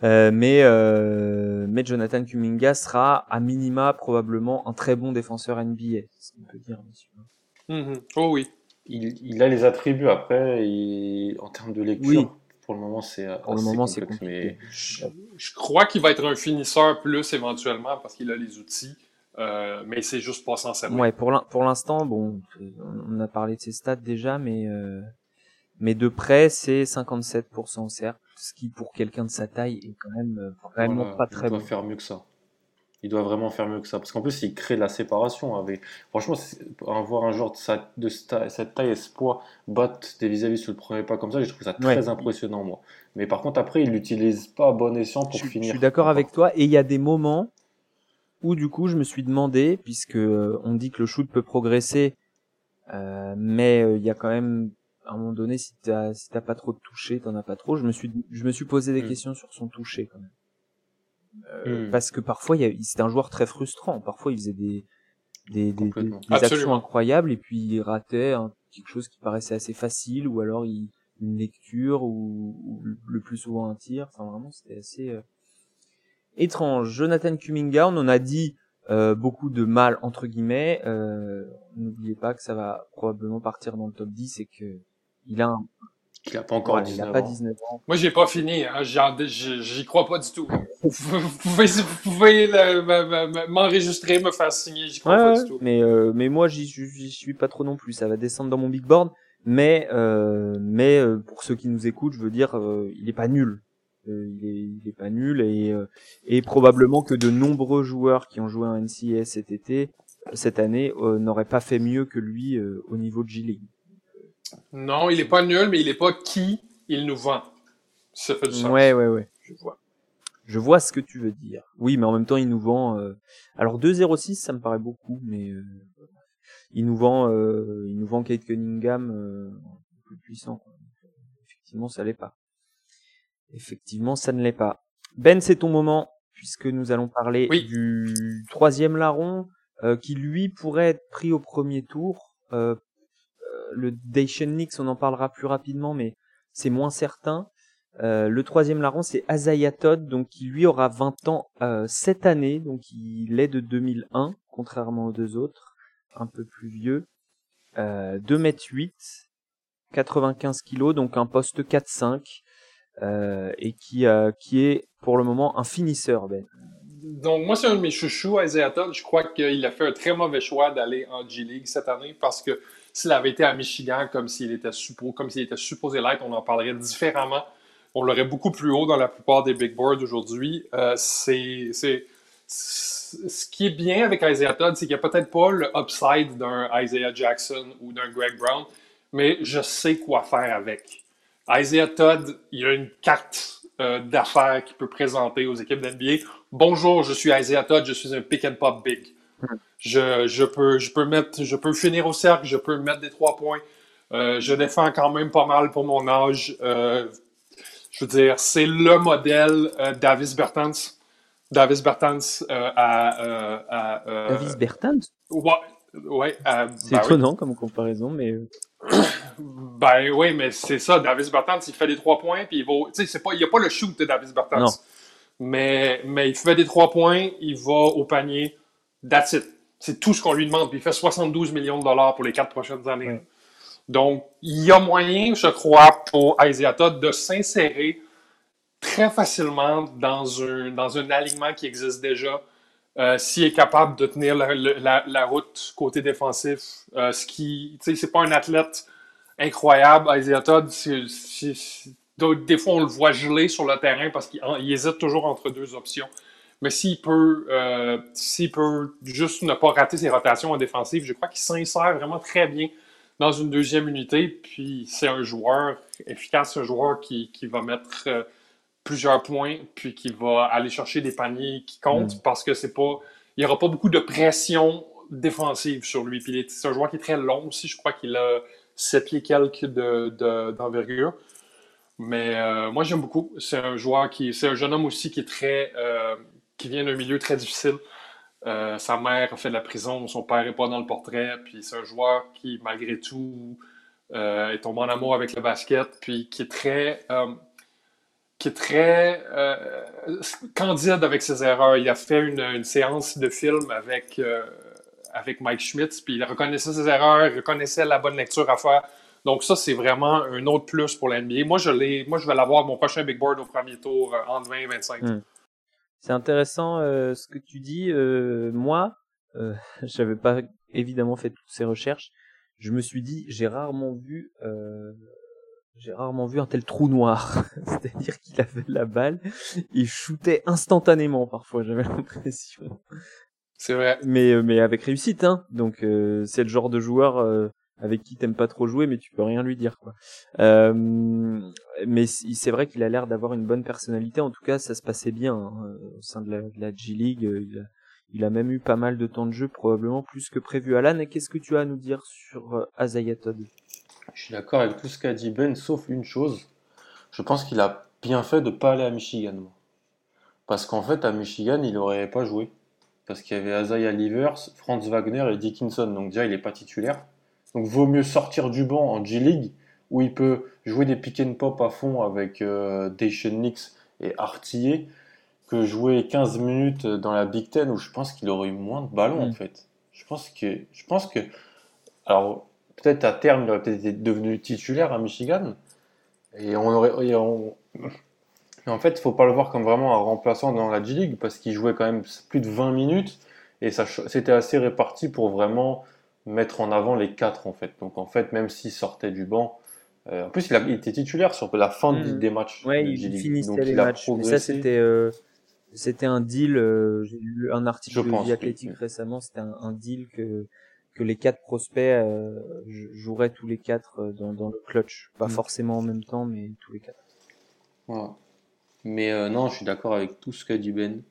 Euh, mais euh, mais Jonathan Kuminga sera à minima probablement un très bon défenseur NBA, c'est ce qu'on peut dire, monsieur. Mm-hmm. Oh oui. Il, il, a les attributs après et, en termes de lecture pour le moment, c'est Pour le moment, c'est Mais... Je, crois qu'il va être un finisseur plus éventuellement parce qu'il a les outils. Euh, mais c'est juste pas censé Ouais, pour l'instant, bon, on a parlé de ses stats déjà, mais euh, mais de près, c'est 57% certes, ce qui pour quelqu'un de sa taille est quand même euh, vraiment pas très bon. Il doit faire mieux que ça. Il doit vraiment faire mieux que ça, parce qu'en plus, il crée de la séparation. Avec... Franchement, voir un joueur de, sa, de cette taille et ce poids battre des vis-à-vis sur le premier pas comme ça, je trouve ça très impressionnant, moi. Mais par contre, après, il l'utilise pas à bon escient pour finir. Je suis d'accord avec toi, et il y a des moments où du coup je me suis demandé, puisque euh, on dit que le shoot peut progresser, euh, mais euh, il y a quand même à un moment donné si t'as si t'as pas trop de toucher, t'en as pas trop. Je me suis je me suis posé des hmm. questions sur son toucher quand même. Hmm. Parce que parfois c'était un joueur très frustrant. Parfois il faisait des des, des, actions incroyables et puis il ratait quelque chose qui paraissait assez facile ou alors il, une lecture ou, ou, le plus souvent un tir. Enfin vraiment c'était assez étrange. Jonathan Kuminga, on en a dit euh, beaucoup de mal entre guillemets. Euh, N'oubliez pas que ça va probablement partir dans le top 10 et que il a un... Il a pas encore 19, a pas 19 ans. Moi, j'ai pas fini. Hein. J'y crois pas du tout. vous pouvez, vous pouvez m'enregistrer, me faire signer. J'y crois pas du tout. Mais, euh, mais moi, j'y suis pas trop non plus. Ça va descendre dans mon big board. Mais, euh, mais euh, pour ceux qui nous écoutent, je veux dire, euh, il est pas nul. Euh, il, est, il est pas nul et, euh, et probablement que de nombreux joueurs qui ont joué en NCAA cet été, cette année, euh, n'auraient pas fait mieux que lui au niveau de G-League. Non, il est pas nul, mais il est pas qui il nous vend. Ça fait du sens. Ouais, ouais, ouais, je vois. Je vois ce que tu veux dire. Oui, mais en même temps, il nous vend. Alors 2,06, ça me paraît beaucoup, mais il nous vend, il nous vend Kate Cunningham plus puissant. Quoi. Effectivement, ça l'est pas. Effectivement, ça ne l'est pas. Ben, c'est ton moment, puisque nous allons parler du troisième larron, euh, qui lui pourrait être pris au premier tour. Euh, euh le Dacian Nix, on en parlera plus rapidement, mais c'est moins certain. Euh, le troisième larron, c'est Azaya Todd, donc qui lui aura 20 ans cette année, donc il est de 2001, contrairement aux deux autres, un peu plus vieux. 2 mètres 8, 95 kilos, donc un poste 4-5. Euh, et qui, euh, qui est pour le moment un finisseur, Ben. Donc, moi, c'est un de mes chouchous, Isaiah Todd. Je crois qu'il a fait un très mauvais choix d'aller en G-League cette année parce que s'il avait été à Michigan comme s'il était, suppo comme était supposé l'être, on en parlerait différemment. On l'aurait beaucoup plus haut dans la plupart des big boards aujourd'hui. Euh, c'est, ce qui est bien avec Isaiah Todd, c'est qu'il n'y a peut-être pas le upside d'un Isaiah Jackson ou d'un Greg Brown, mais je sais quoi faire avec. Isaiah Todd, il a une carte euh, d'affaires qu'il peut présenter aux équipes d'NBA. Bonjour, je suis Isaiah Todd, je suis un pick and pop big. Je, je, peux, je, peux mettre, je peux finir au cercle, je peux mettre des trois points. Euh, je défends quand même pas mal pour mon âge. Euh, je veux dire, c'est le modèle Davis Bertans. Davis Bertans à, à, Davis Bertans? Ouais, ouais. c'est ben étonnant comme comparaison, mais. [COUGHS] Ben oui, mais c'est ça. Davis Bertans, il fait des trois points, puis il va. Tu sais, il n'y a pas le shoot de Davis Bertans. Mais, mais il fait des trois points, il va au panier. That's it. C'est tout ce qu'on lui demande. Puis il fait 72 millions de dollars pour les quatre prochaines années. Donc, il y a moyen, je crois, pour Isaiah Todd de s'insérer très facilement dans un, dans un alignement qui existe déjà. Euh, s'il est capable de tenir la, la, la route côté défensif, euh, ce qui, tu sais, c'est pas un athlète incroyable. Isaiah Todd, des fois, on le voit geler sur le terrain parce qu'il hésite toujours entre deux options. Mais s'il peut, euh, s'il peut juste ne pas rater ses rotations en défensive, je crois qu'il s'insère vraiment très bien dans une deuxième unité. Puis c'est un joueur efficace, un joueur qui, qui va mettre euh, plusieurs points, puis qui va aller chercher des paniers qui comptent mm. parce que c'est pas. Il n'y aura pas beaucoup de pression défensive sur lui. Puis c'est un joueur qui est très long aussi. Je crois qu'il a 7 pieds quelques d'envergure. Mais euh, moi, j'aime beaucoup. C'est un joueur qui. C'est un jeune homme aussi qui est très. Euh, qui vient d'un milieu très difficile. Euh, sa mère a fait de la prison, son père n'est pas dans le portrait. Puis c'est un joueur qui, malgré tout, est tombé en amour avec le basket. Puis qui est très. qui est très candide avec ses erreurs. Il a fait une, séance de film avec avec Mike Schmitz, puis il reconnaissait ses erreurs, il reconnaissait la bonne lecture à faire. Donc ça, c'est vraiment un autre plus pour l'NBA. Moi, je moi, je vais l'avoir mon prochain big board au premier tour euh, entre 20 et 25. Hmm. C'est intéressant euh, ce que tu dis. Euh, moi, euh, [LAUGHS] j'avais pas évidemment fait toutes ces recherches, je me suis dit j'ai rarement vu euh, j'ai rarement vu un tel trou noir. [LAUGHS] C'est-à-dire qu'il avait la balle, il shootait instantanément parfois, j'avais [LAUGHS] l'impression. C'est vrai. Mais euh, mais avec réussite hein. Donc euh, c'est le genre de joueur euh, avec qui t'aimes pas trop jouer mais tu peux rien lui dire quoi. mais c'est vrai qu'il a l'air d'avoir une bonne personnalité en tout cas ça se passait bien hein, au sein de la, G League, il a, il a même eu pas mal de temps de jeu probablement plus que prévu. Alan, qu'est-ce que tu as à nous dire sur Azaya Todd? Je suis d'accord avec tout ce qu'a dit Ben, sauf une chose. Je pense qu'il a bien fait de pas aller à Michigan. Parce qu'en fait, à Michigan, il n'aurait pas joué. Parce qu'il y avait Isaiah Livers, Franz Wagner et Dickinson. Donc déjà, il n'est pas titulaire. Donc vaut mieux sortir du banc en G-League, où il peut jouer des pick and pop à fond avec euh, Dacian Nix et Artillé, que jouer 15 minutes dans la Big Ten, où je pense qu'il aurait eu moins de ballons, en mm. fait. Je pense que... Je pense que alors, peut-être à terme, il aurait peut-être été devenu titulaire à Michigan. Et on aurait. en fait, il faut pas le voir comme vraiment un remplaçant dans la G-League parce qu'il jouait quand même plus de 20 minutes et ça, c'était assez réparti pour vraiment mettre en avant les quatre en fait. Donc en fait, même s'il sortait du banc, euh, en plus il, était titulaire sur la fin mmh. des matchs. Ouais, il finissait les matchs. Mais ça c'était euh, c'était un deal. Euh, j'ai lu un article de Athletic récemment. C'était un, deal que que les quatre prospects euh, joueraient tous les quatre euh, dans, dans le clutch. Pas mm. forcément en même temps, mais tous les quatre. Voilà. Mais euh, non, je suis d'accord avec tout ce qu'a dit Ben.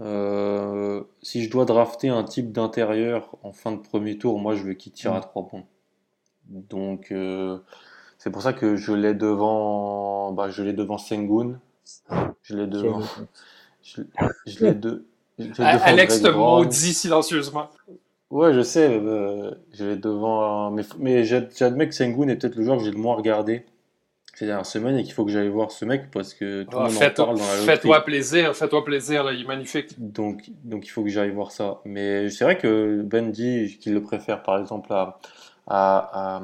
Euh, si je dois drafter un type d'intérieur en fin de premier tour, moi je veux qu'il tire à mm. trois points. Donc c'est pour ça que je l'ai devant, bah, je l'ai devant Sengun, je l'ai devant, je, l'ai de, Alex te maudit silencieusement. Ouais, je sais, euh, je vais devant. Mais, mais j'admets que Sengun est peut-être le joueur que j'ai le moins regardé ces dernières semaines et qu'il faut que j'aille voir ce mec parce que tout le ah, monde en parle dans la Fais-toi plaisir, fais-toi plaisir, là, il est magnifique. Donc, donc il faut que j'aille voir ça. Mais c'est vrai que Ben dit qu'il le préfère par exemple à, à,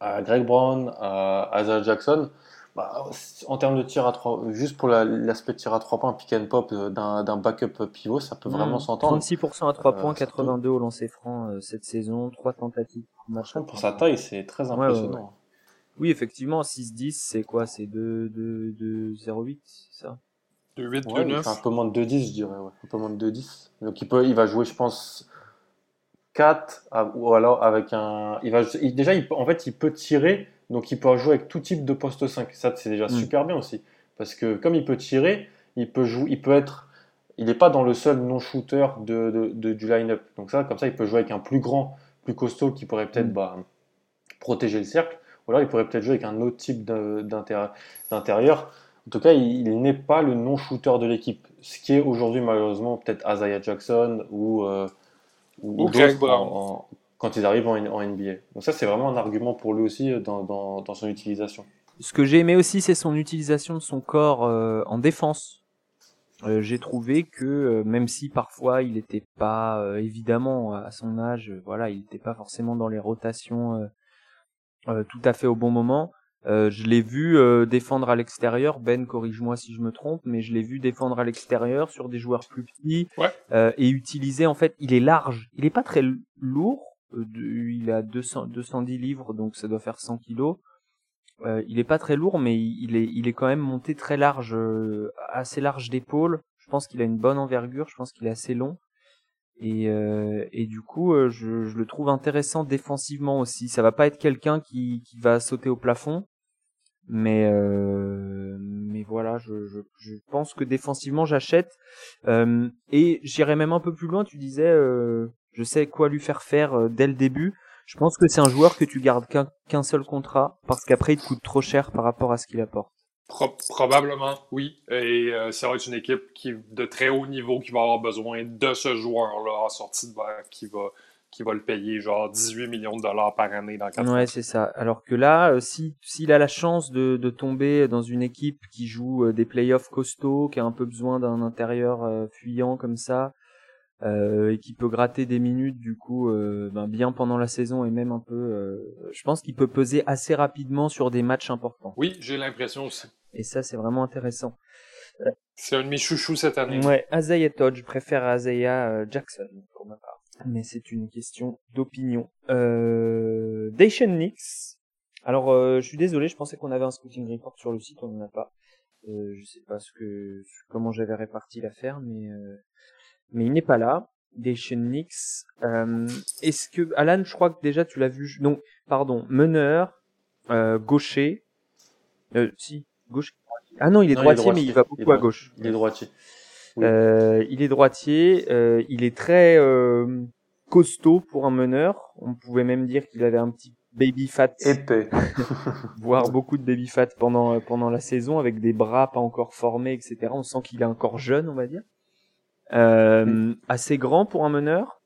à, Greg Brown, à Asa Jackson. Bah, en termes de tir à 3, juste pour l'aspect tir à 3 points, pick and pop euh, d'un backup pivot, ça peut vraiment hmm. s'entendre. 36% à 3 points, 82 euh, au lancer franc euh, cette saison, 3 tentatives. Pour sa taille, c'est très impressionnant. Oui, effectivement, 6-10, c'est quoi? C'est 2-0-8, c'est ça? 2-8, 2-9 Un peu moins de 2-10, je dirais, ouais. Un peu moins de 2-10. Donc il, peut, il va jouer, je pense, 4, ou alors avec un. Il va, déjà, il, en fait, il peut tirer donc il peut jouer avec tout type de poste 5. Ça, c'est déjà mm. super bien aussi. Parce que comme il peut tirer, il peut jouer, il peut être. Il n'est pas dans le seul non-shooter de, du line-up. Donc ça, comme ça, il peut jouer avec un plus grand, plus costaud qui pourrait peut-être mm. bah, protéger le cercle. Ou alors il pourrait peut-être jouer avec un autre type d'intérieur. En tout cas, il, n'est pas le non-shooter de l'équipe. Ce qui est aujourd'hui malheureusement peut-être Isaiah Jackson ou, euh, ou, ou Brown quand ils arrivent en, NBA. Donc ça, c'est vraiment un argument pour lui aussi euh, dans, dans, dans son utilisation. Ce que j'ai aimé aussi, c'est son utilisation de son corps euh, en défense. Euh, j'ai trouvé que euh, même si parfois il n'était pas évidemment à son âge, voilà, il n'était pas forcément dans les rotations tout à fait au bon moment. je l'ai vu défendre à l'extérieur. Ben, corrige-moi si je me trompe, mais je l'ai vu défendre à l'extérieur sur des joueurs plus petits ouais. et utiliser en fait. Il est large, il est pas très lourd, euh, il a 200, 210 livres, donc ça doit faire 100 kilos. Euh, il est pas très lourd, mais il est, il est quand même monté très large, euh, assez large d'épaule Je pense qu'il a une bonne envergure, je pense qu'il est assez long. Et, euh, et du coup, je, je, le trouve intéressant défensivement aussi. Ça va pas être quelqu'un qui, va sauter au plafond, mais mais voilà, je, pense que défensivement j'achète. et j'irai même un peu plus loin. Tu disais je sais quoi lui faire faire euh, dès le début. Je pense que c'est un joueur que tu gardes qu'un seul contrat parce qu'après il te coûte trop cher par rapport à ce qu'il apporte. Probablement, oui. Et euh, ça va être une équipe qui de très haut niveau qui va avoir besoin de ce joueur-là en sortie de verre qui va qui va le payer genre 18 millions de dollars par année dans 4 Ouais, c'est ça. Alors que là, euh, si s'il a la chance de, de tomber dans une équipe qui joue des playoffs costauds, qui a un peu besoin d'un intérieur fuyant comme ça, euh, et qui peut gratter des minutes du coup euh, ben, bien pendant la saison et même un peu euh, je pense qu'il peut peser assez rapidement sur des matchs importants oui j'ai l'impression aussi et ça c'est vraiment intéressant C'est un de mes chouchous cette année. Ouais, Isaiah Todd, je préfère Isaiah euh, Jackson pour ma part. Mais c'est une question d'opinion. Euh, Nix. Alors, euh, je suis désolé, je pensais qu'on avait un scouting report sur le site, on n'en a pas. Euh, je sais pas ce que, comment j'avais réparti l'affaire, mais euh, mais il n'est pas là. Dacian Nix. Euh, Est-ce que Alan, je crois que déjà tu l'as vu. Non, pardon, meneur, euh, gaucher. Euh, si, gauche. Ah non, il est Non, il est droitier, mais il droitier. va Il beaucoup à droitier. gauche. Il est droitier. Oui. Euh, il est droitier, euh, il est très euh, costaud pour un meneur. On pouvait même dire qu'il avait un petit baby fat, Épais. [LAUGHS] [LAUGHS] voire beaucoup de baby fat pendant pendant la saison, avec des bras pas encore formés, etc. On sent qu'il est encore jeune, on va dire. Euh, Assez grand pour un meneur?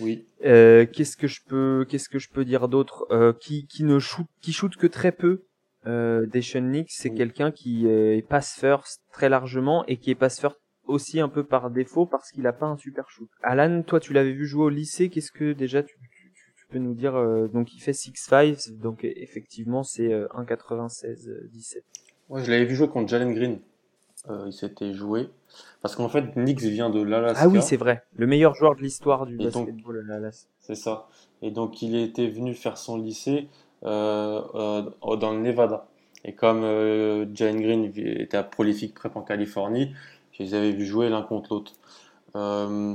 Oui. Euh, qu'est-ce que je peux qu'est-ce que je peux dire d'autre? Euh, qui qui ne shoot qui shoot que très peu euh, Deshaun Nix c'est Oui. quelqu'un qui est pass first très largement et qui est pass first aussi un peu par défaut parce qu'il a pas un super shoot. Alan toi tu l'avais vu jouer au lycée qu'est-ce que déjà tu, tu, tu- tu peux nous dire donc il fait 6'5 donc effectivement c'est euh, 1,96 euh, 17. Moi, je l'avais vu jouer contre Jalen Green. Il s'était joué. Parce qu'en fait, Knicks vient de l'Alaska. Ah oui c'est vrai le meilleur joueur de l'histoire du Et donc- basketball à l'Alaska. C'est ça. Et donc, il était venu faire son lycée euh, euh, dans le Nevada. Et comme euh, Jalen Green était à Prolific Prep en Californie, je les avais vus jouer l'un contre l'autre. Euh,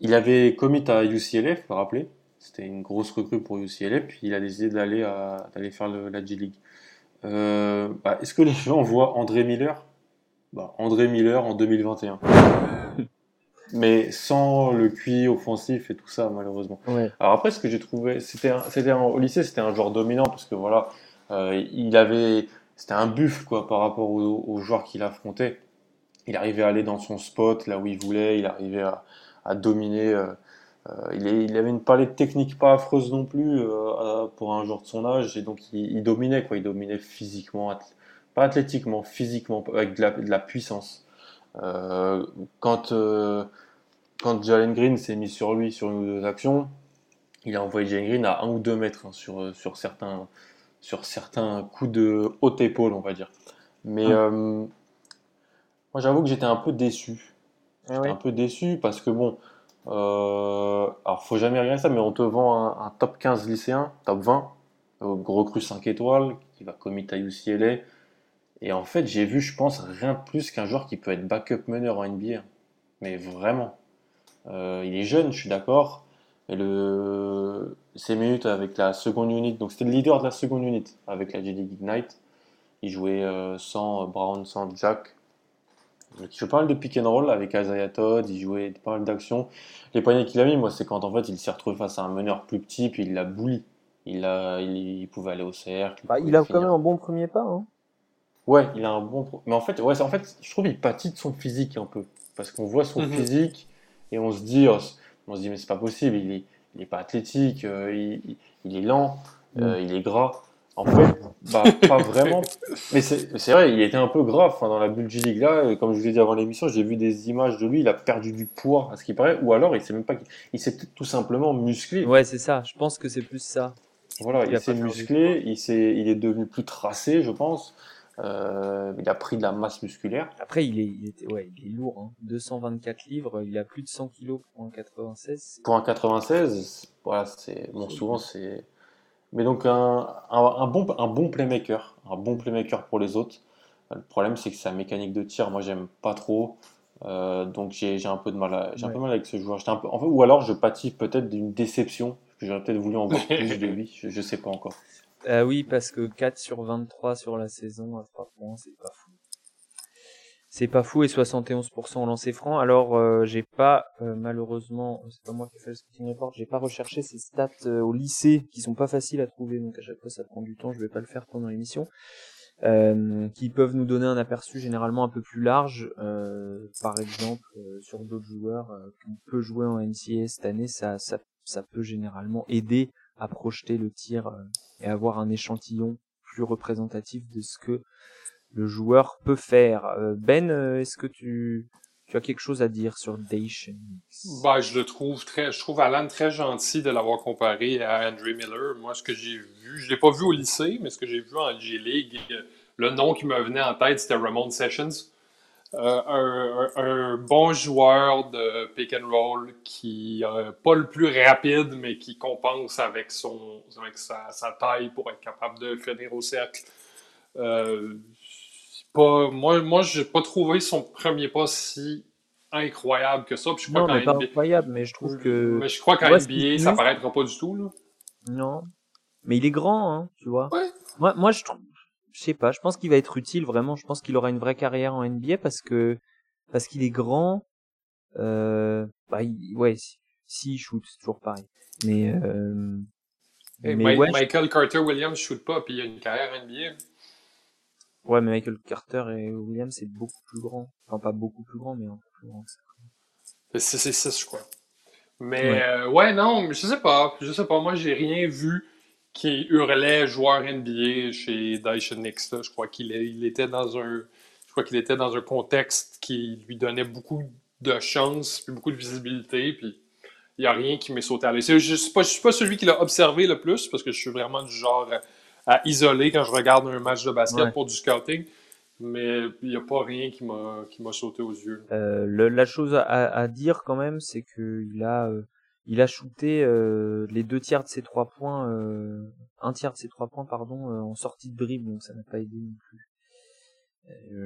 il avait commit à UCLA, faut le rappeler. C'était une grosse recrue pour UCLA, puis il a décidé d'aller à- d'aller faire le- la G-League. Bah, Est-ce que les gens voient André Miller? Bah, André Miller en 2021. [LAUGHS] Mais sans le QI offensif et tout ça, malheureusement. Ouais. Alors après, ce que j'ai trouvé, c'était, au lycée, c'était un joueur dominant parce que voilà, euh, il avait, c'était un buffle quoi par rapport aux, aux joueurs qu'il affrontait. Il arrivait à aller dans son spot là où il voulait, il arrivait à, à dominer. euh, euh, il, est- il avait une palette technique pas affreuse non plus pour un joueur de son âge et donc il, il dominait quoi, il dominait physiquement, pas athlétiquement, physiquement avec de la, de la puissance. Euh, quand euh, quand Jalen Green s'est mis sur lui sur une ou deux actions, il a envoyé Jalen Green à un ou deux mètres hein, sur, euh, sur, certains, sur certains coups de haute épaule, on va dire. Mais euh, moi, j'avoue que j'étais un peu déçu. J'étais ouais. un peu déçu parce que bon, euh, alors faut jamais regarder ça, mais on te vend un, un top 15 lycéen, top 20, euh, recrue 5 étoiles, qui va commit à UCLA. Et en fait, j'ai vu, je pense, rien de plus qu'un joueur qui peut être backup meneur en NBA. Mais vraiment. Euh, il est jeune, je suis d'accord. Et le... ses minutes avec la seconde unit, donc c'était le leader de la seconde unit avec la G-League Ignite. Il jouait euh, sans Brown, sans Jack. Donc, il jouait pas mal de pick and roll avec Isaiah Todd, il jouait pas mal d'actions. Les poignées qu'il a mis, moi, c'est quand en fait il s'est retrouvé face à un meneur plus petit, puis il l'a bully. Il, a, il, pouvait aller au cercle. Bah, il a quand même un bon premier pas hein. Ouais, il a un bon. pro- Mais en fait, ouais, en fait, je trouve qu'il pâtit de son physique un peu. Parce qu'on voit son Mhm. physique et on se dit, oh, on se dit, mais c'est pas possible, il est, il est pas athlétique, euh, il, il- il est lent, euh, il est gras. En fait, bah, pas vraiment. [LAUGHS] Mais c'est c'est vrai, il était un peu grave enfin, dans la bulle G-League là. euh, Comme je vous l'ai dit avant l'émission, j'ai vu des images de lui, il a perdu du poids, à ce qui paraît. Ou alors, il s'est même pas. Il s'est peut-être tout simplement musclé. Ouais, c'est ça. Je pense que c'est plus ça. Voilà, Il il, a s'est pas perdu musclé, il, s'est- il est devenu plus tracé, je pense. Euh, il a pris de la masse musculaire. Après, il est, il était, ouais, il est lourd. Hein. 224 livres. Il a plus de 100 kilos pour un 96. Pour un 96, voilà, c'est bon, souvent c'est. Mais donc un, un, un bon, un bon playmaker, un bon playmaker pour les autres. Le problème, c'est que sa mécanique de tir, moi, j'aime pas trop. Euh, donc j'ai un peu de mal, à- j'ai un peu mal avec ce joueur. J'étais un peu, en fait, ou alors je pâtis peut-être d'une déception, parce que j'aurais peut-être voulu en voir [LAUGHS] plus de lui. Je, je sais pas encore. Euh, oui, parce que 4 sur 23 sur la saison à 3 points, c'est pas fou. C'est pas fou et 71% au lancer franc. Alors, euh, j'ai pas, euh, malheureusement, c'est pas moi qui ai fait le scouting report, j'ai pas recherché ces stats euh, au lycée qui sont pas faciles à trouver, donc à chaque fois ça prend du temps, je vais pas le faire pendant l'émission. Euh, qui peuvent nous donner un aperçu généralement un peu plus large. Euh, par exemple, euh, sur d'autres joueurs euh, qu'on peut jouer en NCAA cette année, ça, ça, ça peut généralement aider à projeter le tir euh, et avoir un échantillon plus représentatif de ce que le joueur peut faire. Euh, Ben, euh, est-ce que tu, tu as quelque chose à dire sur Dacian Bah, je le trouve très, je trouve Alan très gentil de l'avoir comparé à Andrew Miller. Moi, ce que j'ai vu, je l'ai pas vu au lycée, mais ce que j'ai vu en G-League, le nom qui me venait en tête, c'était Ramon Sessions. Euh, un, un, bon joueur de pick and roll qui n'est pas le plus rapide, mais qui compense avec, son, avec sa, sa taille pour être capable de finir au cercle. Euh, pas, moi, moi je n'ai pas trouvé son premier pas si incroyable que ça. je crois non, mais pas incroyable, mais je trouve que. Mais je crois qu'en NBA, ça paraîtra pas du tout. Là. Non. Mais il est grand, hein, tu vois. Ouais. Moi, moi je trouve je sais pas, je pense qu'il va être utile vraiment. Je pense qu'il aura une vraie carrière en NBA parce que parce qu'il est grand. Euh, bah, ouais, si, si shoot, c'est toujours pareil. Mais, euh, mais Michael Carter Williams shoot pas, puis il a une carrière en NBA. Ouais, mais Michael Carter et Williams c'est beaucoup plus grand. Enfin, pas beaucoup plus grand, mais un peu plus grand. C'est 6 je crois. Mais ouais. Euh, ouais, non, je sais pas. Je sais pas. Moi, j'ai rien vu qui hurlait joueur NBA chez Dyson Nix. Je crois qu'il il était dans un. Je crois qu'il était dans un contexte qui lui donnait beaucoup de chance, puis beaucoup de visibilité, puis il n'y a rien qui m'est sauté à l'œil. Je ne suis, suis, pas celui qui l'a observé le plus, parce que je suis vraiment du genre à, isoler quand je regarde un match de basket pour du scouting, mais il n'y a pas rien qui m'a sauté aux yeux. Euh, la chose à, à, dire quand même, c'est qu'il a, euh, il a shooté euh, les deux tiers de ses trois points, euh, un tiers de ses trois points, pardon, euh, en sortie de dribble, donc ça n'a pas aidé non plus.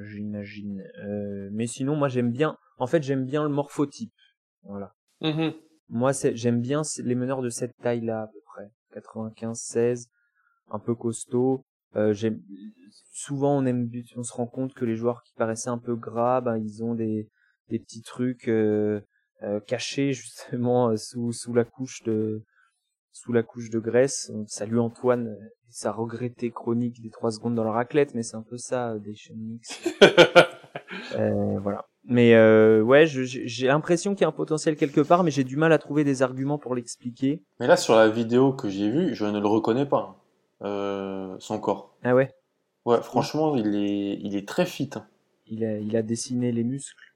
J'imagine. mais sinon, moi j'aime bien. En fait, j'aime bien le morphotype. Voilà. Mm-hmm. Moi, j'aime bien les meneurs de cette taille-là à peu près, 95-16, un peu costaud. j'aime. Souvent, on aime, on se rend compte que les joueurs qui paraissaient un peu gras, ben, ils ont des des petits trucs. Euh, caché justement euh, sous sous la couche de sous la couche de graisse. Salut Antoine et sa regrettée chronique des trois secondes dans la raclette, mais c'est un peu ça euh, des Mix. [LAUGHS] euh, voilà. Mais euh, ouais, j'ai l'impression qu'il y a un potentiel quelque part, mais j'ai du mal à trouver des arguments pour l'expliquer. Mais là, sur la vidéo que j'ai vue, je ne le reconnais pas, hein. euh, son corps. Ah ouais? Ouais, franchement, il est, il est très fit. Hein. Il a, il a dessiné les muscles.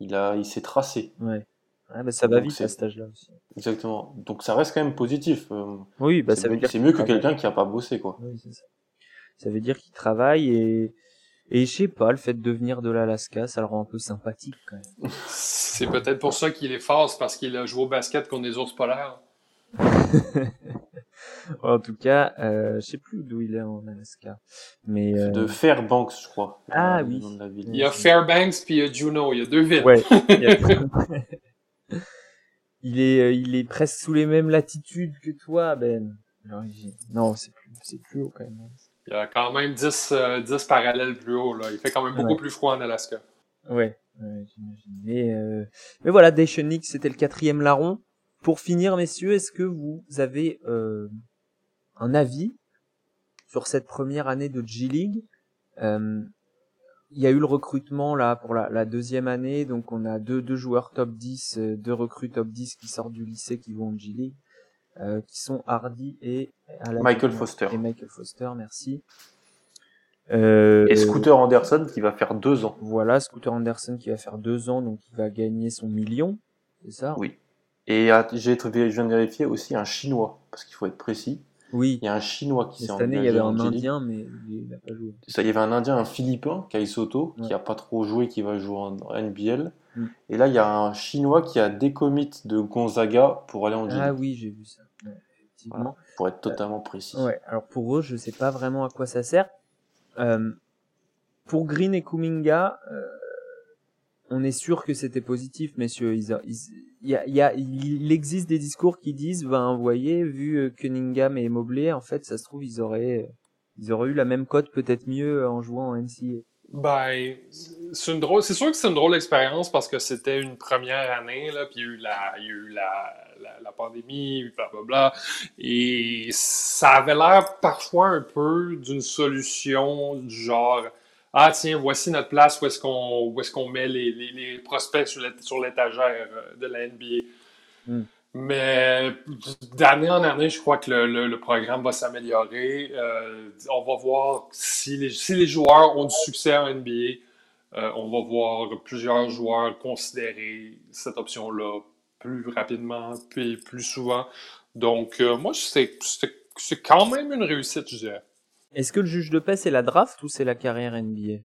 Il, a, il s'est tracé. Ouais. Ah bah ça va vite à cet âge-là aussi. Exactement. Donc ça reste quand même positif. Euh, oui, bah ça veut dire c'est mieux que quelqu'un qui a pas bossé quoi. Oui, c'est ça. Ça veut dire qu'il travaille et et je sais pas, le fait de devenir de l'Alaska, ça le rend un peu sympathique quand même. [LAUGHS] c'est peut-être pour ça qu'il est fort, c'est parce qu'il a joué au basket contre des ours polaires. [LAUGHS] en tout cas, euh, je sais plus d'où il est en Alaska. Mais, euh... De Fairbanks, je crois. Ah oui. Il y a Fairbanks puis il y a Juneau, il y a deux villes. Ouais. il [LAUGHS] [LAUGHS] est, euh, il est presque sous les mêmes latitudes que toi, Ben. Non, c'est plus, c'est plus haut quand même. Il y a quand même 10, 10 euh, parallèles plus haut, là. Il fait quand même beaucoup plus froid en Alaska. Ouais, ouais j'imagine. Mais, euh... mais voilà, Dationix, c'était le quatrième larron. Pour finir, messieurs, est-ce que vous avez euh, un avis sur cette première année de G-League? Euh, il y a eu le recrutement là pour la, la, deuxième année, donc on a deux, deux joueurs top 10, euh, deux recrues top 10 qui sortent du lycée qui vont en G League, euh, qui sont Hardy et Michael Foster. Et Michael Foster, merci. Euh, et Scooter Anderson qui va faire deux ans. Voilà, Scooter Anderson qui va faire deux ans, donc il va gagner son million, c'est ça? Oui. Et ah, j'ai je viens de vérifier aussi un chinois, parce qu'il faut être précis. Oui. Il y a un Chinois qui s'est Cette année, il y avait un Indien, mais il n'a pas joué. Ça, il y avait un Indien, un Philippin, Kai Soto, qui a pas trop joué, qui va jouer en NBL. Mm. Et là, il y a un Chinois qui a décommit de Gonzaga pour aller en G. Ah oui, j'ai vu ça. effectivement. pour être totalement précis. Ouais. Alors pour eux, je sais pas vraiment à quoi ça sert. Euh, pour Green et Kuminga, euh, on est sûr que c'était positif, messieurs. il, y a, existe des discours qui disent, ben, vous voyez, vu euh, Cunningham et Mobley, en fait, ça se trouve, ils auraient, ils auraient eu la même cote, peut-être mieux en jouant en NCA. Ben, c'est une drôle, c'est sûr que c'est une drôle d'expérience parce que c'était une première année, là, puis il y a eu la, il y a eu la, la, pandémie, blablabla, et ça avait l'air parfois un peu d'une solution du genre, ah tiens, voici notre place où est-ce qu'on est qu'on met les, les, prospects sur l'étagère euh, de la NBA. Hmm. Mais d'année en année, je crois que le, le, programme va s'améliorer. Euh, on va voir si les, si les joueurs ont du succès en NBA. Euh, on va voir plusieurs joueurs considérer cette option-là plus rapidement puis plus souvent. Donc, moi, c'est quand même une réussite, je dirais. Est-ce que le juge de paix c'est la draft ou c'est la carrière NBA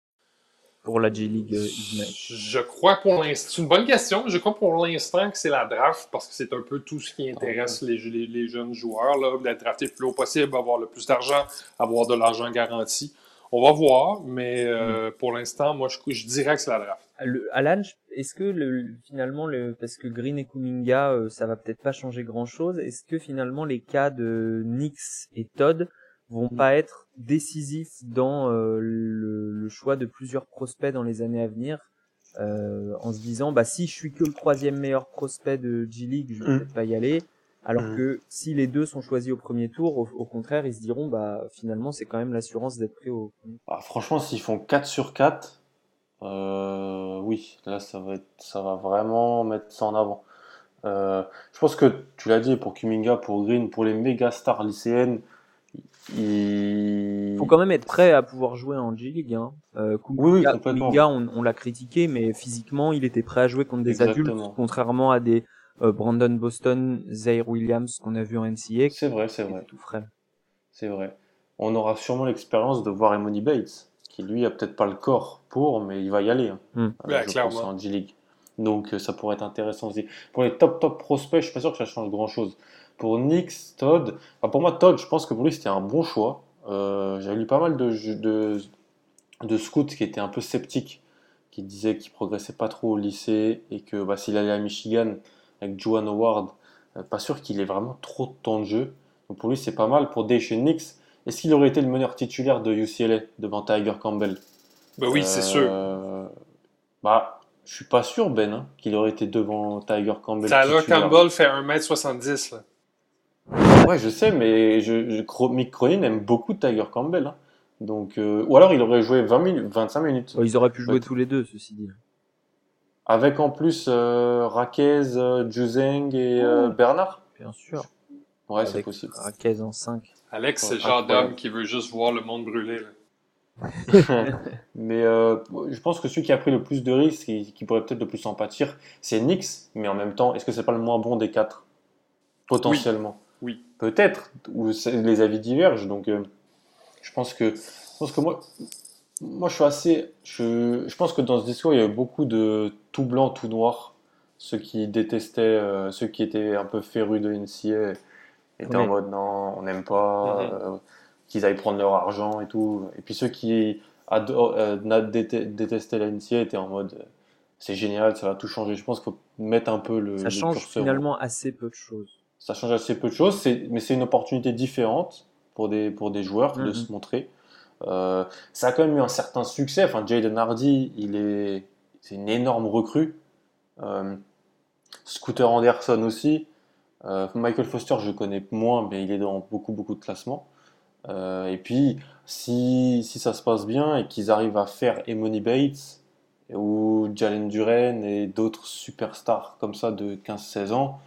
pour la G League euh, Je crois pour l'instant, c'est une bonne question. Je crois pour l'instant que c'est la draft parce que c'est un peu tout ce qui intéresse les, les, les jeunes joueurs, là, d'être drafté le plus haut possible, avoir le plus d'argent, avoir de l'argent garanti. On va voir, mais euh, pour l'instant, moi, je, je dirais que c'est la draft. Le, Alan, est-ce que le, finalement, le, parce que Green et Kuminga, euh, ça va peut-être pas changer grand-chose, est-ce que finalement les cas de Nix et Todd vont pas être décisifs dans euh, le, le, choix de plusieurs prospects dans les années à venir, euh, en se disant, bah si je suis que le troisième meilleur prospect de G League, je vais Mm. peut-être pas y aller. Alors Mm. que si les deux sont choisis au premier tour, au, au contraire, ils se diront, bah finalement, c'est quand même l'assurance d'être pris au premier Ah, franchement, s'ils font 4 sur 4, euh, oui, là, ça va être, ça va vraiment mettre ça en avant. Euh, je pense que tu l'as dit pour Kuminga, pour Green, pour les méga stars lycéennes, ils... faut quand même être prêt à pouvoir jouer en G-League. Hein. Euh, Kuminga, Oui, oui, complètement. Kuminga, on, on l'a critiqué, mais physiquement, il était prêt à jouer contre des Exactement. adultes, contrairement à des euh, Brandon Boston, Zaire Williams qu'on a vu en NCAA. C'est vrai, c'est qui vrai, tout frais. c'est vrai. On aura sûrement l'expérience de voir Emoni Bates, qui lui a peut-être pas le corps pour, mais il va y aller. hein. Ouais, je clairement. pense en G-League. Donc ça pourrait être intéressant aussi. Pour les top top prospects, je suis pas sûr que ça change grand chose. Pour Nix, Todd, enfin, pour moi Todd, je pense que pour lui c'était un bon choix. Euh, J'avais lu pas mal de, de, de scouts qui étaient un peu sceptiques, qui disaient qu'il progressait pas trop au lycée et que bah, s'il allait à Michigan avec Joan Howard, euh, pas sûr qu'il ait vraiment trop de temps de jeu. Donc pour lui c'est pas mal. Pour Daishin Nix, est-ce qu'il aurait été le meneur titulaire de UCLA devant Tiger Campbell? Ben oui, c'est sûr. euh, Bah, je suis pas sûr, Ben, hein, qu'il aurait été devant Tiger Campbell. Tyler titulaire. Campbell fait 1m70. Là. Ouais, je sais, mais je, je- Mick Cronin aime beaucoup Tiger Campbell. hein. Donc, euh, ou alors il aurait joué 20 minutes, 25 minutes. Ils auraient pu jouer Ouais. tous les deux, ceci dit. Avec en plus euh, Raquez, euh, Juzeng et euh, Bernard. Bien sûr. Ouais, c'est possible. Raquez en 5. Alex, c'est le genre d'homme qui veut juste voir le monde brûler. là. [LAUGHS] mais euh, je pense que celui qui a pris le plus de risques et qui pourrait peut-être le plus en pâtir, c'est Nix. Mais en même temps, est-ce que c'est pas le moins bon des quatre? Potentiellement. Oui. Peut-être. Ou les avis divergent. Donc, euh, je pense que, je pense que moi, moi, je suis assez. Je, je pense que dans ce discours, il y a eu beaucoup de tout blanc, tout noir. Ceux qui détestaient, euh, ceux qui étaient un peu férus de NCA étaient en Oui. mode non, on n'aime pas, Mhm. euh, qu'ils aillent prendre leur argent et tout. Et puis ceux qui euh, détestaient la NCA étaient en mode c'est génial, ça va tout changer. Je pense qu'il faut mettre un peu le, Ça change finalement assez peu de choses. Ça change assez peu de choses, mais c'est une opportunité différente pour des, pour des joueurs de Mhm. se montrer. Euh, ça a quand même eu un certain succès. Enfin, Jaden Hardy, il est, c'est une énorme recrue. Euh, Scooter Anderson aussi. Euh, Michael Foster, je connais moins, mais il est dans beaucoup, beaucoup de classements. Et puis, si, si ça se passe bien et qu'ils arrivent à faire Emony Bates ou Jalen Duren et d'autres superstars comme ça de 15-16 ans,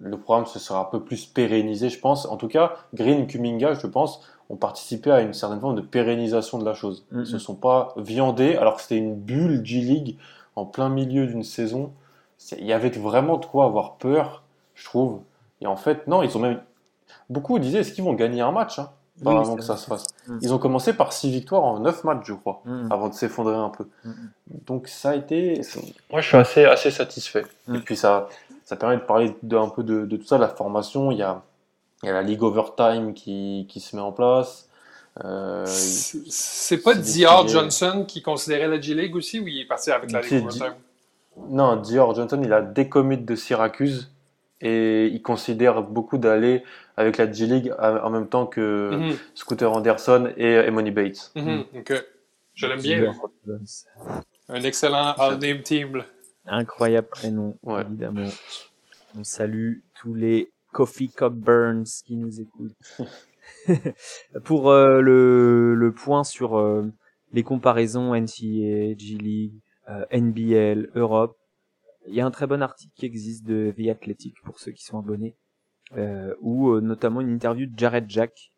le programme se sera un peu plus pérennisé, je pense. En tout cas, Green, Kuminga, je pense, ont participé à une certaine forme de pérennisation de la chose. Ils ne se sont pas viandés, alors que c'était une bulle G-League en plein milieu d'une saison. Il y avait vraiment de quoi avoir peur, je trouve. Et en fait, non, ils ont même. Beaucoup disaient est-ce qu'ils vont gagner un match hein, Oui, avant que ça se fasse. Mhm. Ils ont commencé par 6 victoires en 9 matchs, je crois, Mhm. avant de s'effondrer un peu. Mhm. Donc ça a été. Moi, je suis assez, assez satisfait. Mm. Et puis ça, ça permet de parler de, un peu de, de tout ça, la formation. Il y a, il y a la League Overtime qui, qui se met en place. Euh, C'est pas Dior décidé. Johnson qui considérait la G-League aussi ou il est parti avec la Ligue Overtime? non, Dior Johnson, il a décommit de Syracuse et il considère beaucoup d'aller avec la G-League en en même temps que Mhm, Scooter Anderson et Emony Bates. ok. Je l'aime bien. Un excellent all-name team. Incroyable prénom, Ouais. évidemment. On salue tous les Coffee Cup Burns qui nous écoutent. [LAUGHS] Pour euh, le, le point sur euh, les comparaisons NCAA, G-League, euh, NBL, Europe, il y a un très bon article qui existe de The Athletic pour ceux qui sont abonnés, où notamment une interview de Jared Jack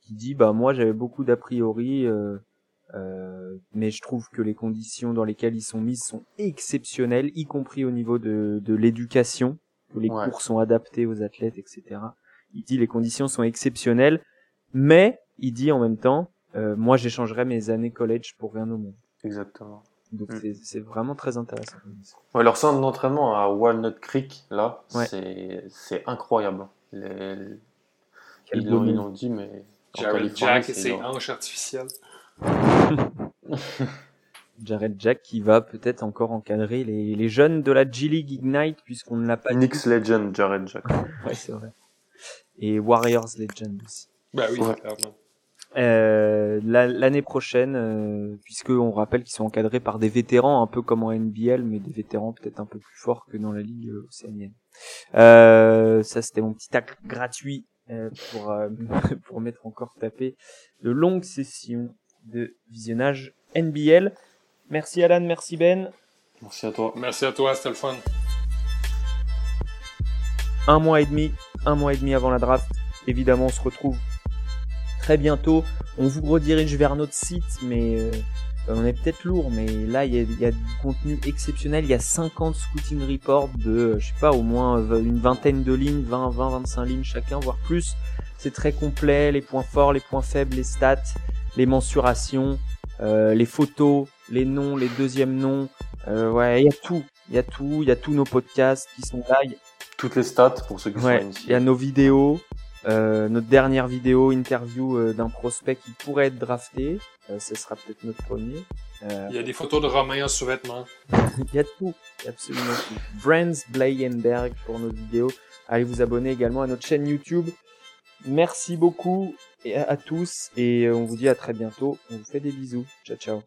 qui dit bah moi j'avais beaucoup d'a priori euh, mais je trouve que les conditions dans lesquelles ils sont mis sont exceptionnelles, y compris au niveau de, de l'éducation, que les Ouais. cours sont adaptés aux athlètes, etc. Il dit les conditions sont exceptionnelles, mais il dit en même temps, euh, moi j'échangerais mes années college pour rien au monde. Exactement. Donc Mm. c'est- c'est vraiment très intéressant. Ouais, leur centre d'entraînement à Walnut Creek, là, Ouais. c'est c'est incroyable. Les- Ils l'ont dit, mais en Jared Jack et c'est ses hanches artificielles. [LAUGHS] Jared Jack qui va peut-être encore encadrer les, les jeunes de la G League Ignite puisqu'on ne l'a pas dit. Knicks Legend, Jared Jack. [LAUGHS] Ouais, c'est vrai. Et Warriors Legend aussi. Ben oui, Ouais. clairement. Euh, la- L'année prochaine, euh, puisque on rappelle qu'ils sont encadrés par des vétérans, un peu comme en NBL, mais des vétérans peut-être un peu plus forts que dans la ligue euh, océanienne. Euh, ça, c'était mon petit tacle gratuit euh, pour euh, [LAUGHS] pour mettre encore taper de longues sessions de visionnage NBL. Merci Alan, merci Ben. Merci à toi. Merci à toi, c'était le fun. un mois et demi, un mois et demi avant la draft. Évidemment, on se retrouve très bientôt. On vous redirige vers notre site, mais euh, on est peut-être lourd, mais là, il y a, il y a du contenu exceptionnel. Il y a 50 scouting reports de, euh, je sais pas, au moins euh, une vingtaine de lignes, 20, 20, 25 lignes chacun, voire plus. C'est très complet, les points forts, les points faibles, les stats, les mensurations, euh, les photos, les noms, les deuxièmes noms. Euh, ouais, il y a tout. Il y a tout. Il y a tous nos podcasts qui sont là. Il y Toutes les stats pour ceux qui Ouais, sont il initiés. y a nos vidéos, euh, notre dernière vidéo interview euh, d'un prospect qui pourrait être drafté. Euh, ce sera peut-être notre premier. Euh, Il y a des photos de Romain en sous-vêtements. [LAUGHS] il y a tout, il y a absolument tout. Brands Blayenberg pour nos vidéos. Allez vous abonner également à notre chaîne YouTube. Merci beaucoup et à, tous et on vous dit à très bientôt. On vous fait des bisous. Ciao ciao.